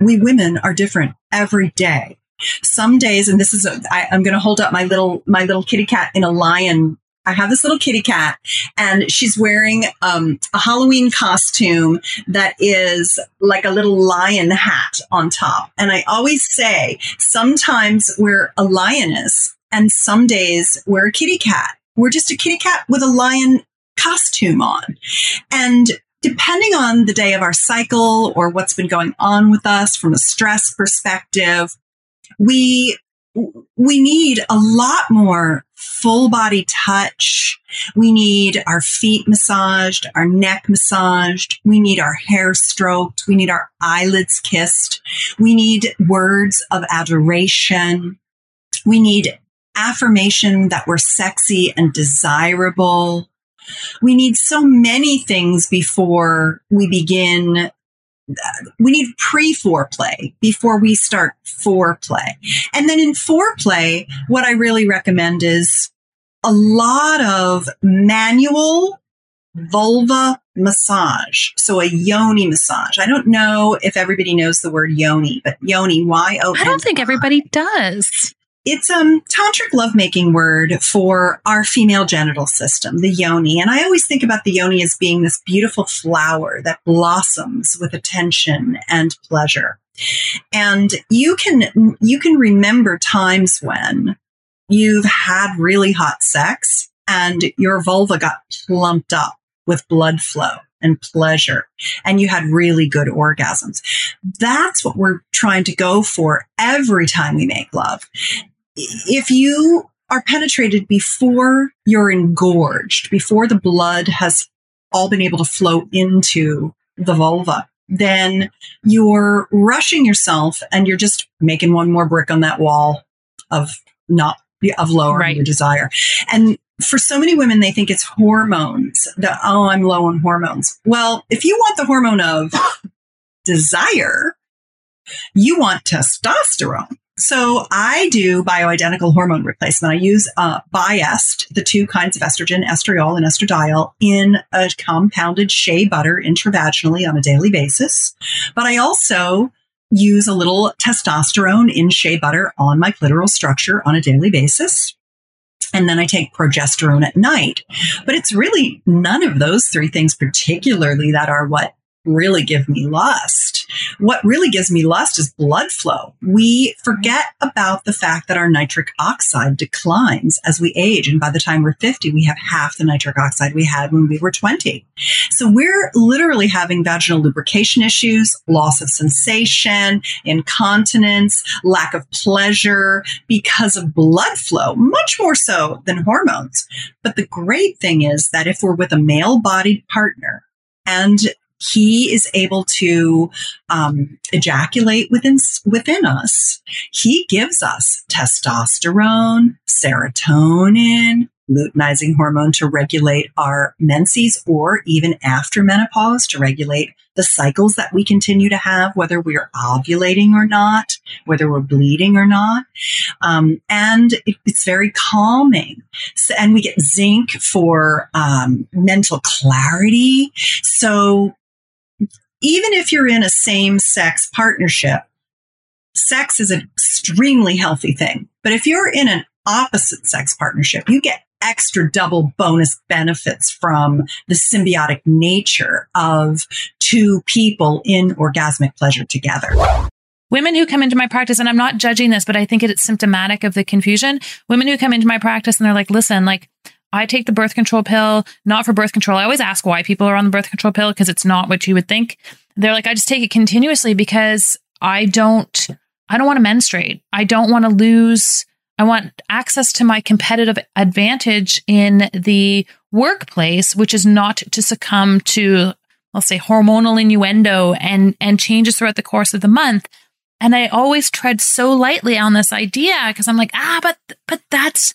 We women are different every day. Some days, and this is, a, I, I'm going to hold up my little, my little kitty cat in a lion I have this little kitty cat and she's wearing um, a Halloween costume that is like a little lion hat on top. And I always say sometimes we're a lioness and some days we're a kitty cat. We're just a kitty cat with a lion costume on. And depending on the day of our cycle or what's been going on with us from a stress perspective, we we need a lot more full body touch. We need our feet massaged, our neck massaged. We need our hair stroked. We need our eyelids kissed. We need words of adoration. We need affirmation that we're sexy and desirable. We need so many things before we begin we need pre foreplay before we start foreplay. And then in foreplay, what I really recommend is a lot of manual vulva massage. So a yoni massage. I don't know if everybody knows the word yoni, but yoni, Y O. I don't think everybody does. It's a um, tantric lovemaking word for our female genital system, the yoni. And I always think about the yoni as being this beautiful flower that blossoms with attention and pleasure. And you can, you can remember times when you've had really hot sex and your vulva got plumped up with blood flow and pleasure and you had really good orgasms. That's what we're trying to go for every time we make love if you are penetrated before you're engorged, before the blood has all been able to flow into the vulva, then you're rushing yourself and you're just making one more brick on that wall of not of lowering right. your desire. And for so many women, they think it's hormones that, oh, I'm low on hormones. Well, if you want the hormone of desire, you want testosterone. So I do bioidentical hormone replacement. I use uh, the two kinds of estrogen, estriol and estradiol, in a compounded shea butter intravaginally on a daily basis. But I also use a little testosterone in shea butter on my clitoral structure on a daily basis. And then I take progesterone at night. But it's really none of those three things particularly that are what really give me lust. What really gives me lust is blood flow. We forget about the fact that our nitric oxide declines as we age. And by the time we're 50, we have half the nitric oxide we had when we were 20. So we're literally having vaginal lubrication issues, loss of sensation, incontinence, lack of pleasure because of blood flow, much more so than hormones. But the great thing is that if we're with a male bodied partner, and he is able to um, ejaculate within within us. He gives us testosterone, serotonin, luteinizing hormone to regulate our menses or even after menopause to regulate the cycles that we continue to have, whether we're ovulating or not, whether we're bleeding or not. Um, and it, it's very calming. So, and we get zinc for um, mental clarity. So even if you're in a same sex partnership, sex is an extremely healthy thing. But if you're in an opposite sex partnership, you get extra double bonus benefits from the symbiotic nature of two people in orgasmic pleasure together. Women who come into my practice, and I'm not judging this, but I think it's symptomatic of the confusion. Women who come into my practice and they're like, listen, like, I take the birth control pill, not for birth control. I always ask why people are on the birth control pill because it's not what you would think. They're like, I just take it continuously because I don't, I don't want to menstruate. I don't want to lose. I want access to my competitive advantage in the workplace, which is not to succumb to, let's say, hormonal innuendo and, and changes throughout the course of the month. And I always tread so lightly on this idea because I'm like, ah, but, but that's,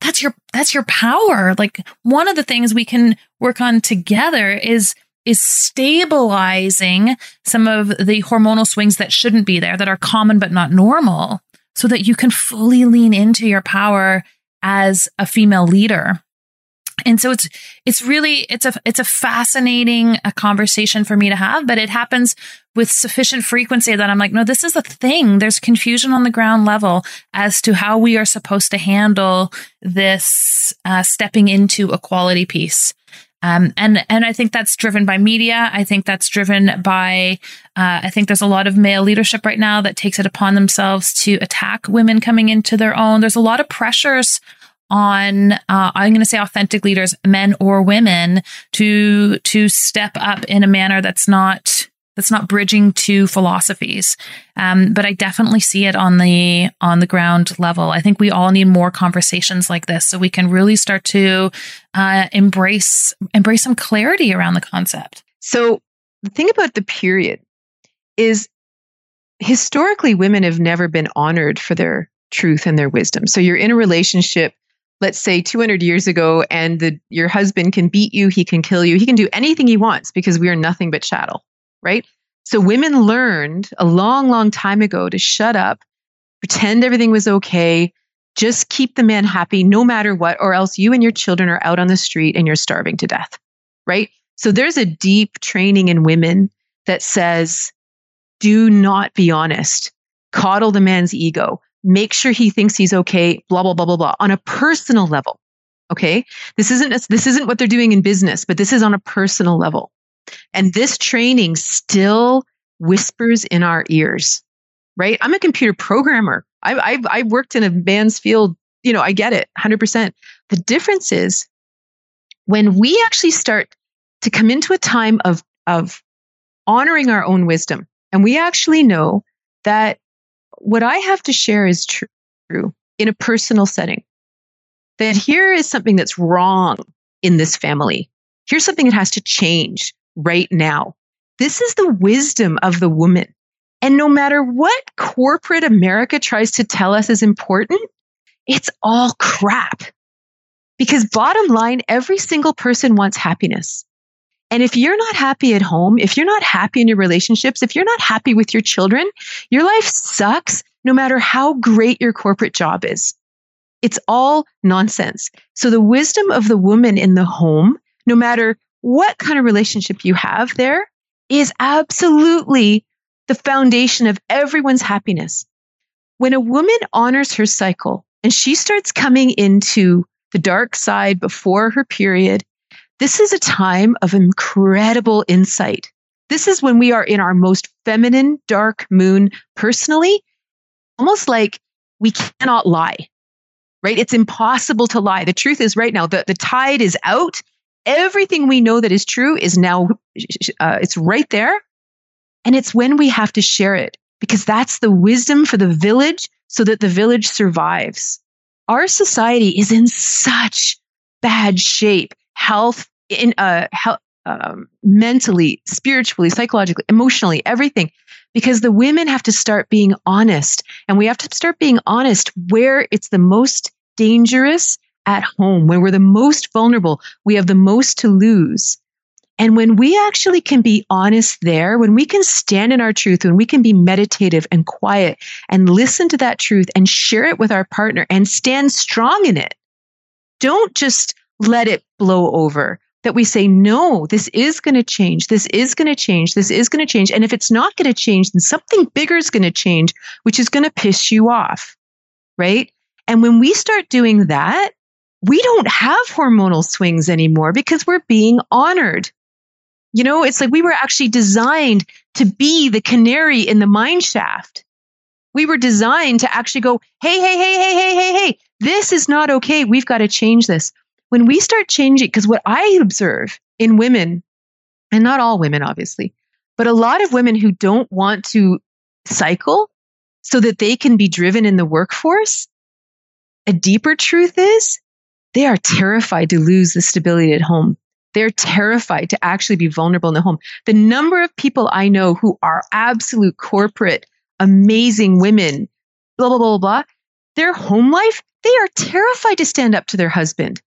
that's your that's your power. Like one of the things we can work on together is is stabilizing some of the hormonal swings that shouldn't be there that are common but not normal so that you can fully lean into your power as a female leader and so it's it's really it's a it's a fascinating a conversation for me to have but it happens with sufficient frequency that i'm like no this is a thing there's confusion on the ground level as to how we are supposed to handle this uh, stepping into a quality piece um, and and I think that's driven by media. I think that's driven by. Uh, I think there's a lot of male leadership right now that takes it upon themselves to attack women coming into their own. There's a lot of pressures on uh, i'm going to say authentic leaders men or women to to step up in a manner that's not that's not bridging two philosophies. Um, but i definitely see it on the on the ground level. I think we all need more conversations like this so we can really start to uh, embrace embrace some clarity around the concept. So the thing about the period is historically women have never been honored for their truth and their wisdom. So you're in a relationship let's say 200 years ago and the, your husband can beat you, he can kill you, he can do anything he wants because we are nothing but chattel, right? So women learned a long, long time ago to shut up, pretend everything was okay, just keep the man happy no matter what, or else you and your children are out on the street and you're starving to death, right? So there's a deep training in women that says, do not be honest, coddle the man's ego, make sure he thinks he's okay, blah, blah, blah, blah, blah, on a personal level. Okay. This isn't, this isn't what they're doing in business, but this is on a personal level. And this training still whispers in our ears, right? I'm a computer programmer. I've, I've, I've worked in a man's field. You know, I get it 100%. The difference is when we actually start to come into a time of, of honoring our own wisdom, and we actually know that what I have to share is true in a personal setting. That here is something that's wrong in this family. Here's something that has to change right now. This is the wisdom of the woman. And no matter what corporate America tries to tell us is important, it's all crap. Because bottom line, every single person wants happiness. And if you're not happy at home, if you're not happy in your relationships, if you're not happy with your children, your life sucks no matter how great your corporate job is. It's all nonsense. So the wisdom of the woman in the home, no matter what kind of relationship you have there, is absolutely the foundation of everyone's happiness. When a woman honors her cycle and she starts coming into the dark side before her period, this is a time of incredible insight. This is when we are in our most feminine dark moon personally, almost like we cannot lie, right? It's impossible to lie. The truth is right now, the, the tide is out. Everything we know that is true is now, uh, it's right there. And it's when we have to share it because that's the wisdom for the village so that the village survives. Our society is in such bad shape, health, in uh, health, um, mentally, spiritually, psychologically, emotionally, everything, because the women have to start being honest, and we have to start being honest where it's the most dangerous at home, where we're the most vulnerable, we have the most to lose. And when we actually can be honest there, when we can stand in our truth, when we can be meditative and quiet and listen to that truth and share it with our partner and stand strong in it, don't just let it blow over. That we say, no, this is going to change. This is going to change. This is going to change. And if it's not going to change, then something bigger is going to change, which is going to piss you off. Right. And when we start doing that, we don't have hormonal swings anymore because we're being honored. You know, it's like we were actually designed to be the canary in the mine shaft. We were designed to actually go, hey, hey, hey, hey, hey, hey, hey, this is not okay. We've got to change this. When we start changing, because what I observe in women, and not all women, obviously, but a lot of women who don't want to cycle so that they can be driven in the workforce, a deeper truth is they are terrified to lose the stability at home. They're terrified to actually be vulnerable in the home. The number of people I know who are absolute corporate, amazing women, blah, blah, blah, blah, blah their home life, they are terrified to stand up to their husband.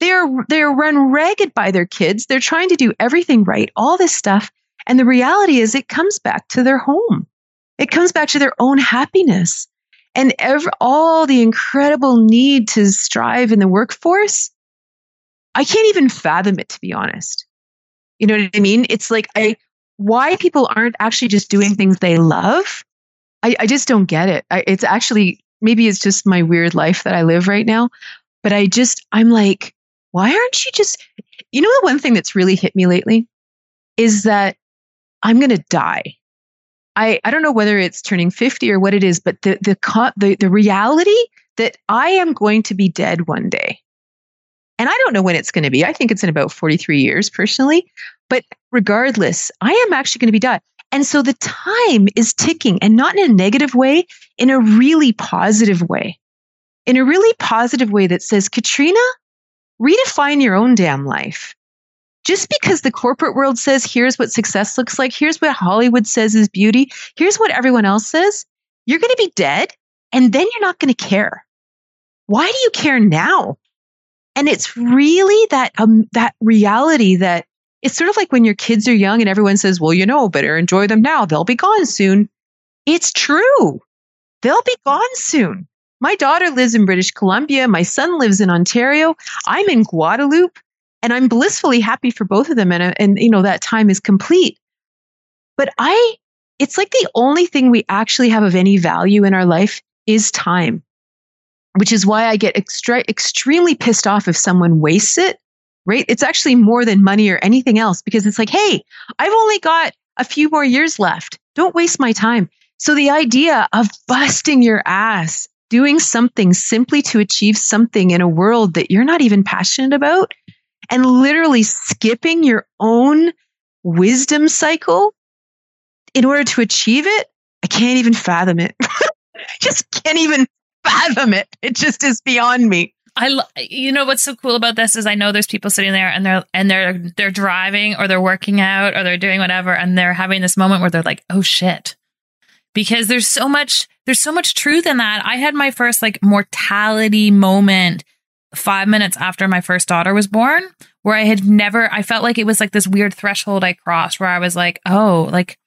They're, they're run ragged by their kids. They're trying to do everything right, all this stuff. And the reality is it comes back to their home. It comes back to their own happiness and all the incredible need to strive in the workforce I can't even fathom it to be honest. You know what I mean? It's like I why people aren't actually just doing things they love. I, I just don't get it. I, it's actually maybe it's just my weird life that I live right now, but I just I'm like, why aren't you just? You know, the one thing that's really hit me lately is that I'm going to die. I, I don't know whether it's turning 50 or what it is, but the, the, the, the reality that I am going to be dead one day and I don't know when it's going to be. I think it's in about 43 years personally. But regardless, I am actually going to be done. And so the time is ticking and not in a negative way, in a really positive way. In a really positive way that says, Katrina, redefine your own damn life. Just because the corporate world says, here's what success looks like, here's what Hollywood says is beauty, here's what everyone else says, you're going to be dead and then you're not going to care. Why do you care now? And it's really that um, that reality that it's sort of like when your kids are young and everyone says, "Well, you know, better enjoy them now. They'll be gone soon." It's true. They'll be gone soon. My daughter lives in British Columbia. My son lives in Ontario. I'm in Guadeloupe, and I'm blissfully happy for both of them. And uh, and you know that time is complete. But I, it's like the only thing we actually have of any value in our life is time which is why I get extra- extremely pissed off if someone wastes it, right? It's actually more than money or anything else because it's like, hey, I've only got a few more years left. Don't waste my time. So the idea of busting your ass, doing something simply to achieve something in a world that you're not even passionate about, and literally skipping your own wisdom cycle in order to achieve it, I can't even fathom it. Just can't even fathom it. It just is beyond me. I, you know, what's so cool about this is I know there's people sitting there and they're and they're they're driving or they're working out or they're doing whatever and they're having this moment where they're like, oh shit, because there's so much there's so much truth in that. I had my first like mortality moment five minutes after my first daughter was born, where I had never I felt like it was like this weird threshold I crossed where I was like, oh, like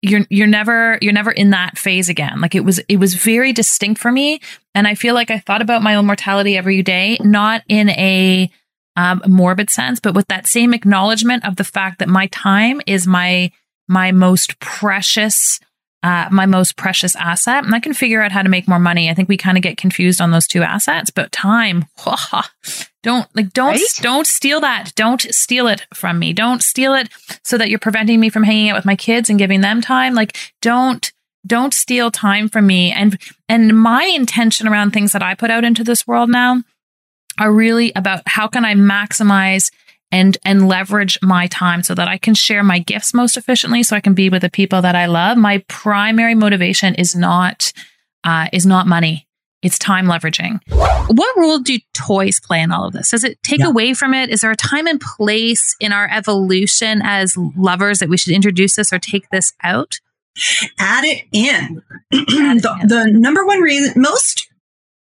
you're you're never you're never in that phase again like it was it was very distinct for me and i feel like i thought about my own mortality every day not in a um, morbid sense but with that same acknowledgement of the fact that my time is my my most precious uh, my most precious asset. And i can figure out how to make more money. I think we kind of get confused on those two assets but time don't like don't right? don't steal that. Don't steal it from me. Don't steal it so that you're preventing me from hanging out with my kids and giving them time. Like don't don't steal time from me. And and my intention around things that i put out into this world now are really about how can i maximize and and leverage my time so that I can share my gifts most efficiently so I can be with the people that I love. My primary motivation is not uh, is not money. It's time leveraging. What role do toys play in all of this? Does it take yeah. away from it? Is there a time and place in our evolution as lovers that we should introduce this or take this out? Add it in. Add it the, in. the number one reason most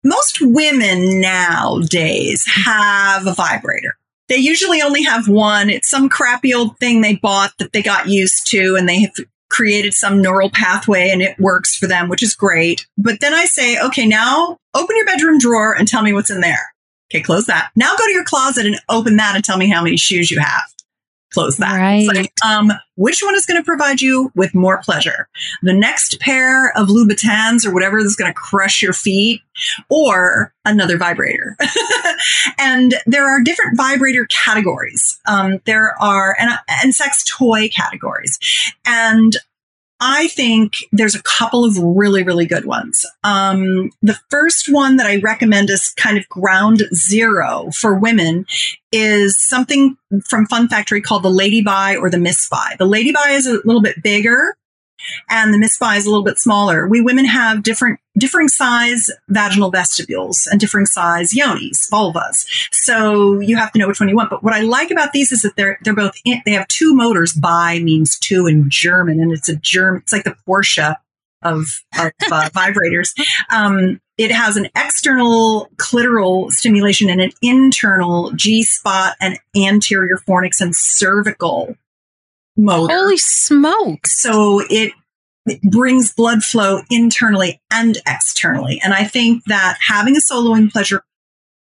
most women nowadays have a vibrator they usually only have one. It's some crappy old thing they bought that they got used to and they have created some neural pathway and it works for them, which is great. But then I say, okay, now open your bedroom drawer and tell me what's in there. Okay, close that. Now go to your closet and open that and tell me how many shoes you have close that. Right. Like, um, which one is going to provide you with more pleasure? The next pair of Louboutins or whatever is going to crush your feet or another vibrator. and there are different vibrator categories. Um, there are, and, and sex toy categories. And I think there's a couple of really, really good ones. Um, the first one that I recommend as kind of ground zero for women is something from Fun Factory called the Lady Bi or the Miss Bi. The Lady Bi is a little bit bigger and the Miss Bi is a little bit smaller. We women have different, differing size vaginal vestibules and differing size yonis, vulvas. So you have to know which one you want. But what I like about these is that they're, they're both, in, they have two motors. Bi means two in German and it's a German, it's like the Porsche of, of uh, vibrators. Um, it has an external clitoral stimulation and an internal G spot and anterior fornix and cervical motor. Holy smokes. So it, it brings blood flow internally and externally. And I think that having a soloing pleasure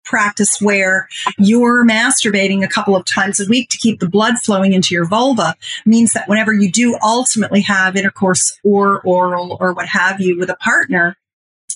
practice where you're masturbating a couple of times a week to keep the blood flowing into your vulva means that whenever you do ultimately have intercourse or oral or what have you with a partner,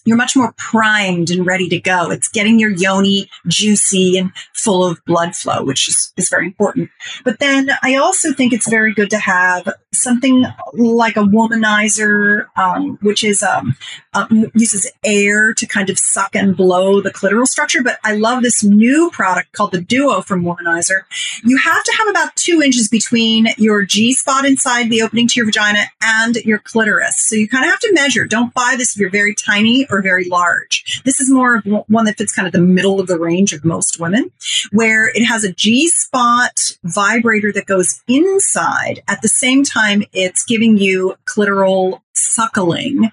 you're much more primed and ready to go. It's getting your yoni juicy and full of blood flow, which is, is very important. But then I also think it's very good to have something like a womanizer, um, which is um, uh, uses air to kind of suck and blow the clitoral structure. But I love this new product called the Duo from Womanizer. You have to have about two inches between your G spot inside the opening to your vagina and your clitoris. So you kind of have to measure. Don't buy this if you're very tiny or very large. This is more of one that fits kind of the middle of the range of most women, where it has a G spot vibrator that goes inside. At the same time, it's giving you clitoral suckling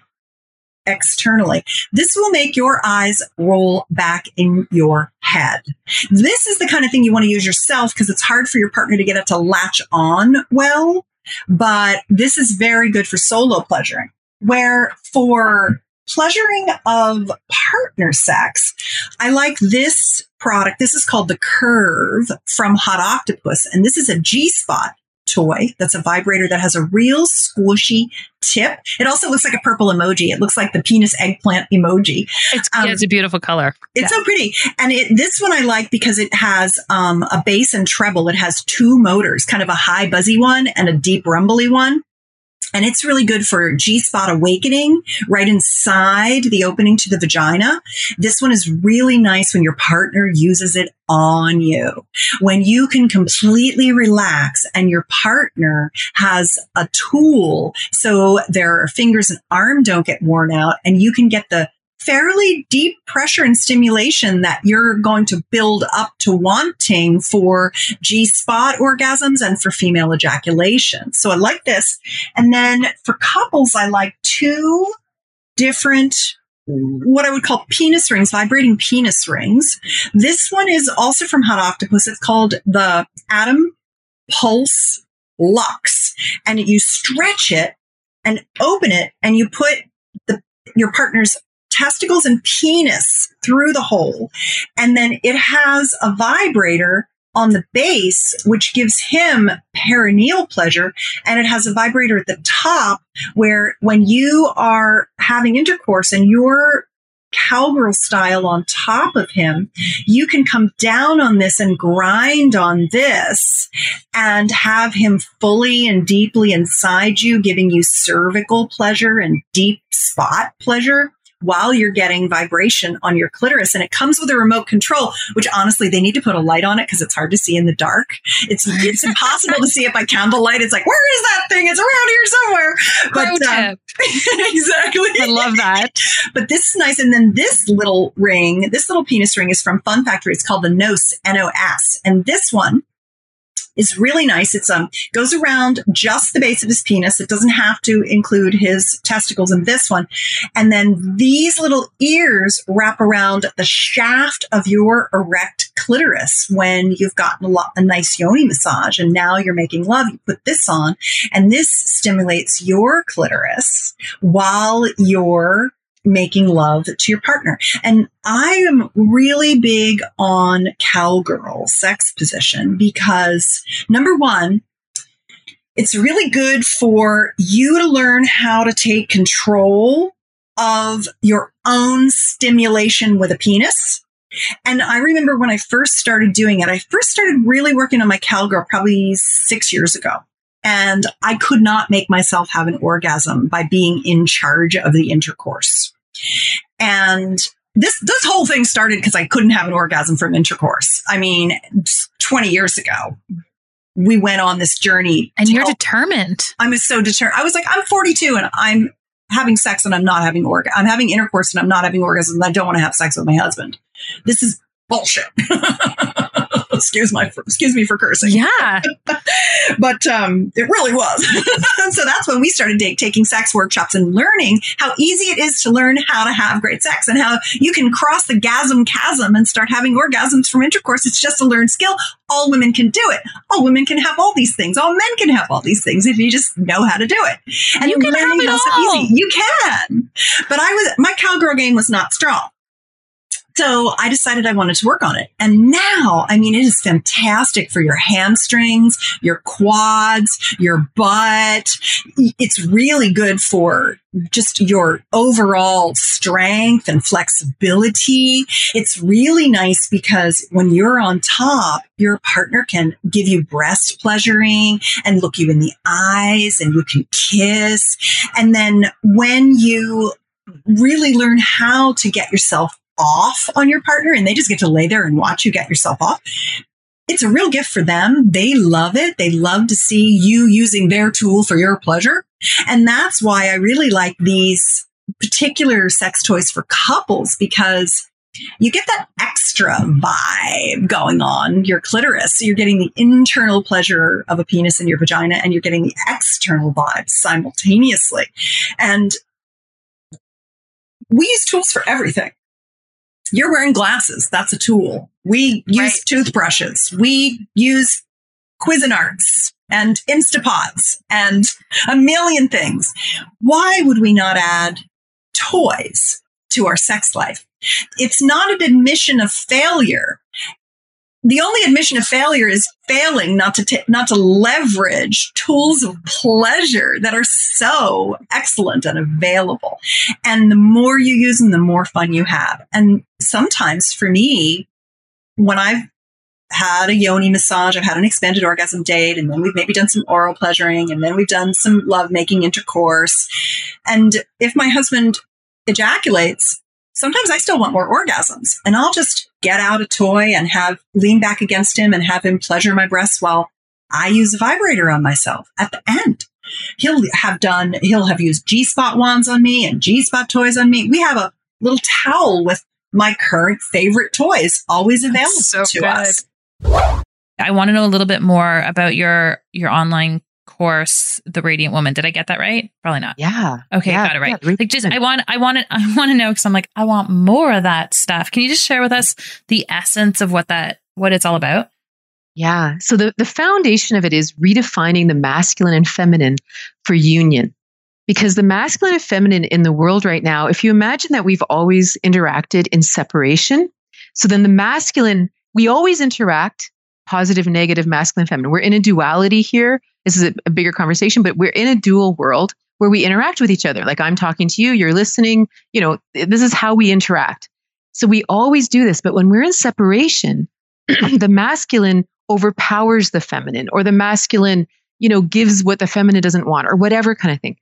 externally. This will make your eyes roll back in your head. This is the kind of thing you want to use yourself because it's hard for your partner to get it to latch on well, but this is very good for solo pleasuring. Where for pleasuring of partner sex, I like this product. This is called the Curve from Hot Octopuss, and this is a G spot toy that's a vibrator that has a real squishy tip. It also looks like a purple emoji. It looks like the penis eggplant emoji. It's, um, yeah, it's a beautiful color. It's yeah. so pretty. And it, this one I like because it has um, a bass and treble. It has two motors, kind of a high buzzy one and a deep rumbly one. And it's really good for G spot awakening right inside the opening to the vagina. This one is really nice when your partner uses it on you. When you can completely relax and your partner has a tool so their fingers and arm don't get worn out and you can get the fairly deep pressure and stimulation that you're going to build up to wanting for G spot orgasms and for female ejaculation. So I like this. And then for couples, I like two different what I would call penis rings, vibrating penis rings. This one is also from Hot Octopuss. It's called the Atom Pulse Lux. And you stretch it and open it and you put the, your partner's testicles and penis through the hole. And then it has a vibrator on the base, which gives him perineal pleasure. And it has a vibrator at the top where when you are having intercourse and you're cowgirl style on top of him, you can come down on this and grind on this and have him fully and deeply inside you, giving you cervical pleasure and deep spot pleasure while you're getting vibration on your clitoris. And it comes with a remote control, which honestly, they need to put a light on it because it's hard to see in the dark. It's, it's impossible to see it by candlelight. It's like, where is that thing? It's around here somewhere. But um, exactly. I love that. but this is nice. And then this little ring, this little penis ring is from Fun Factory. It's called the NOS, N-O-S. And this one is really nice. It's um goes around just the base of his penis. It doesn't have to include his testicles in this one. And then these little ears wrap around the shaft of your erect clitoris when you've gotten a, lot, a nice yoni massage and now you're making love. You put this on and this stimulates your clitoris while you're making love to your partner. And I am really big on cowgirl sex position because number one, it's really good for you to learn how to take control of your own stimulation with a penis. And I remember when I first started doing it, I first started really working on my cowgirl probably six years ago. And I could not make myself have an orgasm by being in charge of the intercourse. And this this whole thing started because I couldn't have an orgasm from intercourse. I mean, 20 years ago, we went on this journey. And you're help. determined. I was so determined. I was like, I'm 42 and I'm having sex and I'm not having orgasm. I'm having intercourse and I'm not having orgasm. I don't want to have sex with my husband. This is bullshit. excuse my excuse me for cursing. Yeah, but um, it really was. so that's when we started taking sex workshops and learning how easy it is to learn how to have great sex and how you can cross the gasm chasm and start having orgasms from intercourse. It's just a learned skill. All women can do it. All women can have all these things. All men can have all these things if you just know how to do it. And you can have it all. Easy. You can. But I was my cowgirl game was not strong. So I decided I wanted to work on it. And now, I mean, it is fantastic for your hamstrings, your quads, your butt. It's really good for just your overall strength and flexibility. It's really nice because when you're on top, your partner can give you breast pleasuring and look you in the eyes and you can kiss. And then when you really learn how to get yourself off on your partner and they just get to lay there and watch you get yourself off. It's a real gift for them. They love it. They love to see you using their tool for your pleasure. And that's why I really like these particular sex toys for couples because you get that extra vibe going on your clitoris. So you're getting the internal pleasure of a penis in your vagina and you're getting the external vibe simultaneously. And we use tools for everything. You're wearing glasses. That's a tool. We use right. toothbrushes. We use Cuisinarts and Instapots and a million things. Why would we not add toys to our sex life? It's not an admission of failure the only admission of failure is failing not to not to leverage tools of pleasure that are so excellent and available. And the more you use them, the more fun you have. And sometimes for me, when I've had a yoni massage, I've had an expanded orgasm date, and then we've maybe done some oral pleasuring, and then we've done some love making intercourse. And if my husband ejaculates, sometimes I still want more orgasms and I'll just get out a toy and have lean back against him and have him pleasure my breasts while I use a vibrator on myself at the end. He'll have done, he'll have used G spot wands on me and G spot toys on me. We have a little towel with my current favorite toys always available so to good. us. I want to know a little bit more about your your online course, The Radiant Woman. Did I get that right? Probably not. Yeah. Okay, yeah, got it right. Yeah, like just I want I want it I want to know because I'm like, I want more of that stuff. Can you just share with us the essence of what that what it's all about? Yeah. So the, the foundation of it is redefining the masculine and feminine for union. because the masculine and feminine in the world right now, if you imagine that we've always interacted in separation, so then the masculine, we always interact positive, negative, masculine, feminine. We're in a duality here. This is a, bigger conversation, but we're in a dual world where we interact with each other. Like I'm talking to you, you're listening, you know, this is how we interact. So we always do this. But when we're in separation, the masculine overpowers the feminine or the masculine, you know, gives what the feminine doesn't want or whatever kind of thing.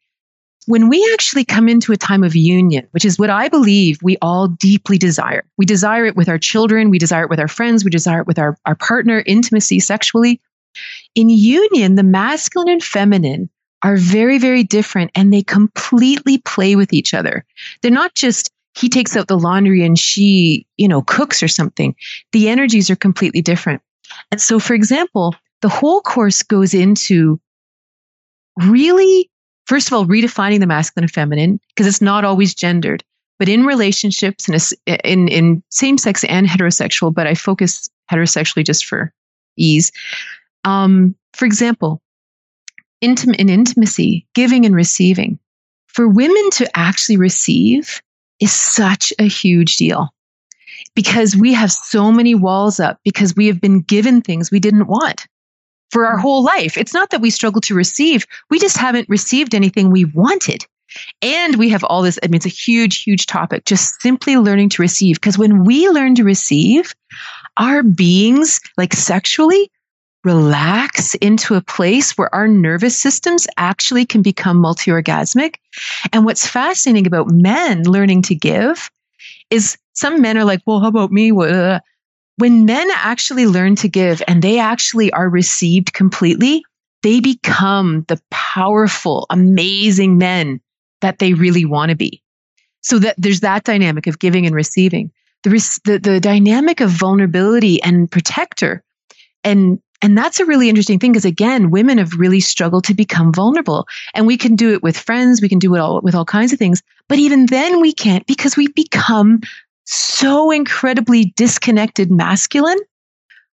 When we actually come into a time of union, which is what I believe we all deeply desire, we desire it with our children, we desire it with our friends, we desire it with our, our partner, intimacy, sexually. In union, the masculine and feminine are very, very different and they completely play with each other. They're not just he takes out the laundry and she, you know, cooks or something. The energies are completely different. And so, for example, the whole course goes into really, first of all, redefining the masculine and feminine because it's not always gendered. But in relationships, and in, in same sex and heterosexual, but I focus heterosexually just for ease. Um, for example, intimate in intimacy, giving and receiving. For women to actually receive is such a huge deal because we have so many walls up because we have been given things we didn't want for our whole life. It's not that we struggle to receive, we just haven't received anything we wanted. And we have all this, I mean, it's a huge, huge topic, just simply learning to receive. Because when we learn to receive, our beings, like sexually, relax into a place where our nervous systems actually can become multi orgasmic. And what's fascinating about men learning to give is some men are like, well, how about me? When men actually learn to give and they actually are received completely, they become the powerful, amazing men that they really want to be. So that there's that dynamic of giving and receiving. The, the, the dynamic of vulnerability and protector and and that's a really interesting thing because again, women have really struggled to become vulnerable. And we can do it with friends, we can do it all with all kinds of things. But even then we can't because we become so incredibly disconnected masculine.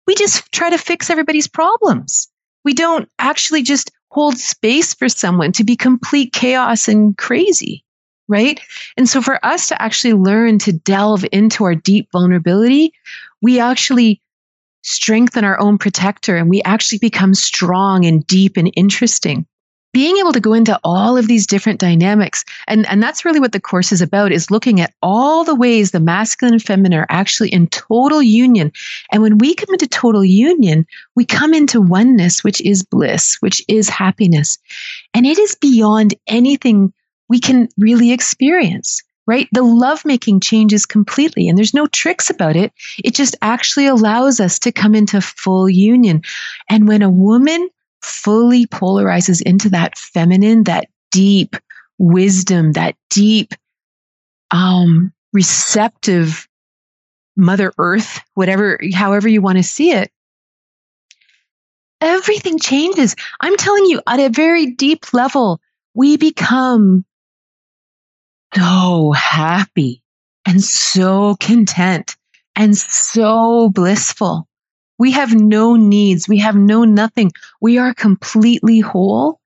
We just try to fix everybody's problems. We don't actually just hold space for someone to be complete chaos and crazy. Right. And so for us to actually learn to delve into our deep vulnerability, we actually strengthen our own protector and we actually become strong and deep and interesting being able to go into all of these different dynamics and, and that's really what the course is about is looking at all the ways the masculine and feminine are actually in total union and when we come into total union we come into oneness which is bliss which is happiness and it is beyond anything we can really experience right? The lovemaking changes completely and there's no tricks about it. It just actually allows us to come into full union. And when a woman fully polarizes into that feminine, that deep wisdom, that deep, um, receptive Mother Earth, whatever, however you want to see it, everything changes. I'm telling you, at a very deep level, we become so happy and so content and so blissful. We have no needs. We have no nothing. We are completely whole.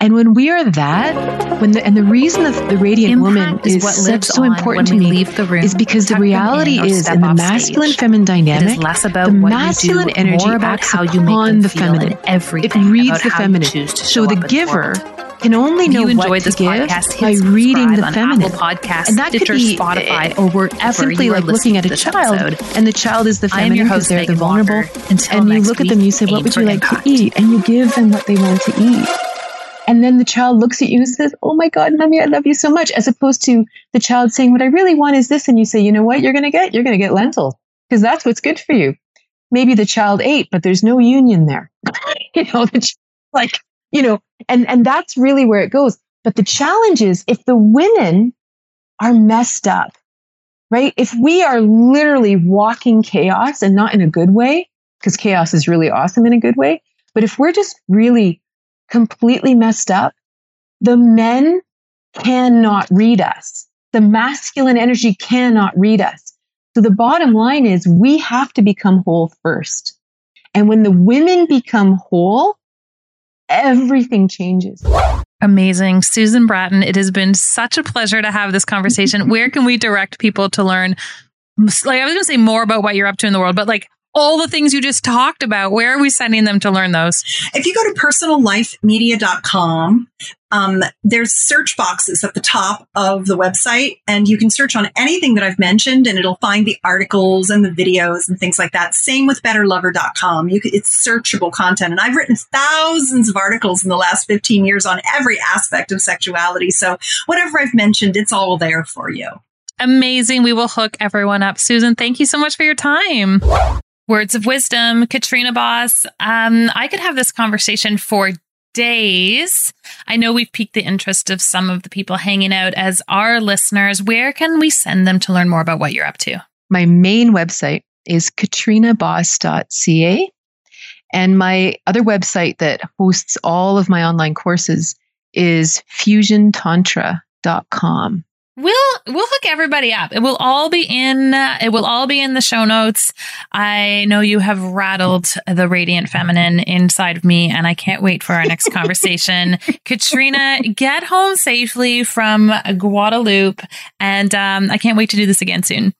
And when we are that, when the, and the reason of the radiant Impact woman is, is what such so important to me is because the reality is in the masculine stage. feminine dynamic, it is less about the masculine energy acts how you on the feminine. It reads the feminine. So the giver can only if know you enjoyed this podcast, by reading the feminine. Podcast, and that Stitcher, could be Spotify, or wherever simply like looking at a child, episode. and the child is the feminine because they're the vulnerable. Until and you look at them, you say, "What would you like impact. to eat?" And you give them what they want to eat. And then the child looks at you and says, Oh my God, mommy, I love you so much. As opposed to the child saying, What I really want is this. And you say, You know what you're going to get? You're going to get lentils because that's what's good for you. Maybe the child ate, but there's no union there. you know, the, like you know, and, and that's really where it goes. But the challenge is if the women are messed up, right? If we are literally walking chaos and not in a good way, because chaos is really awesome in a good way. But if we're just really completely messed up, the men cannot read us. The masculine energy cannot read us. So the bottom line is we have to become whole first. And when the women become whole, everything changes. Amazing. Susan Bratton, it has been such a pleasure to have this conversation. Where can we direct people to learn? Like, I was going to say more about what you're up to in the world, but like all the things you just talked about, where are we sending them to learn those? If you go to personallifemedia.com, um, there's search boxes at the top of the website, and you can search on anything that I've mentioned, and it'll find the articles and the videos and things like that. Same with betterlover.com. You can, it's searchable content, and I've written thousands of articles in the last 15 years on every aspect of sexuality. So whatever I've mentioned, it's all there for you. Amazing. We will hook everyone up. Susan, thank you so much for your time. Words of wisdom, Katrina Bos. Um, I could have this conversation for days. I know we've piqued the interest of some of the people hanging out as our listeners. Where can we send them to learn more about what you're up to? My main website is katrinabos.ca. And my other website that hosts all of my online courses is fusiontantra.com. We'll we'll hook everybody up. It will all be in uh, it will all be in the show notes. I know you have rattled the radiant feminine inside of me and I can't wait for our next conversation. Katrina, get home safely from Guadeloupe and um, I can't wait to do this again soon.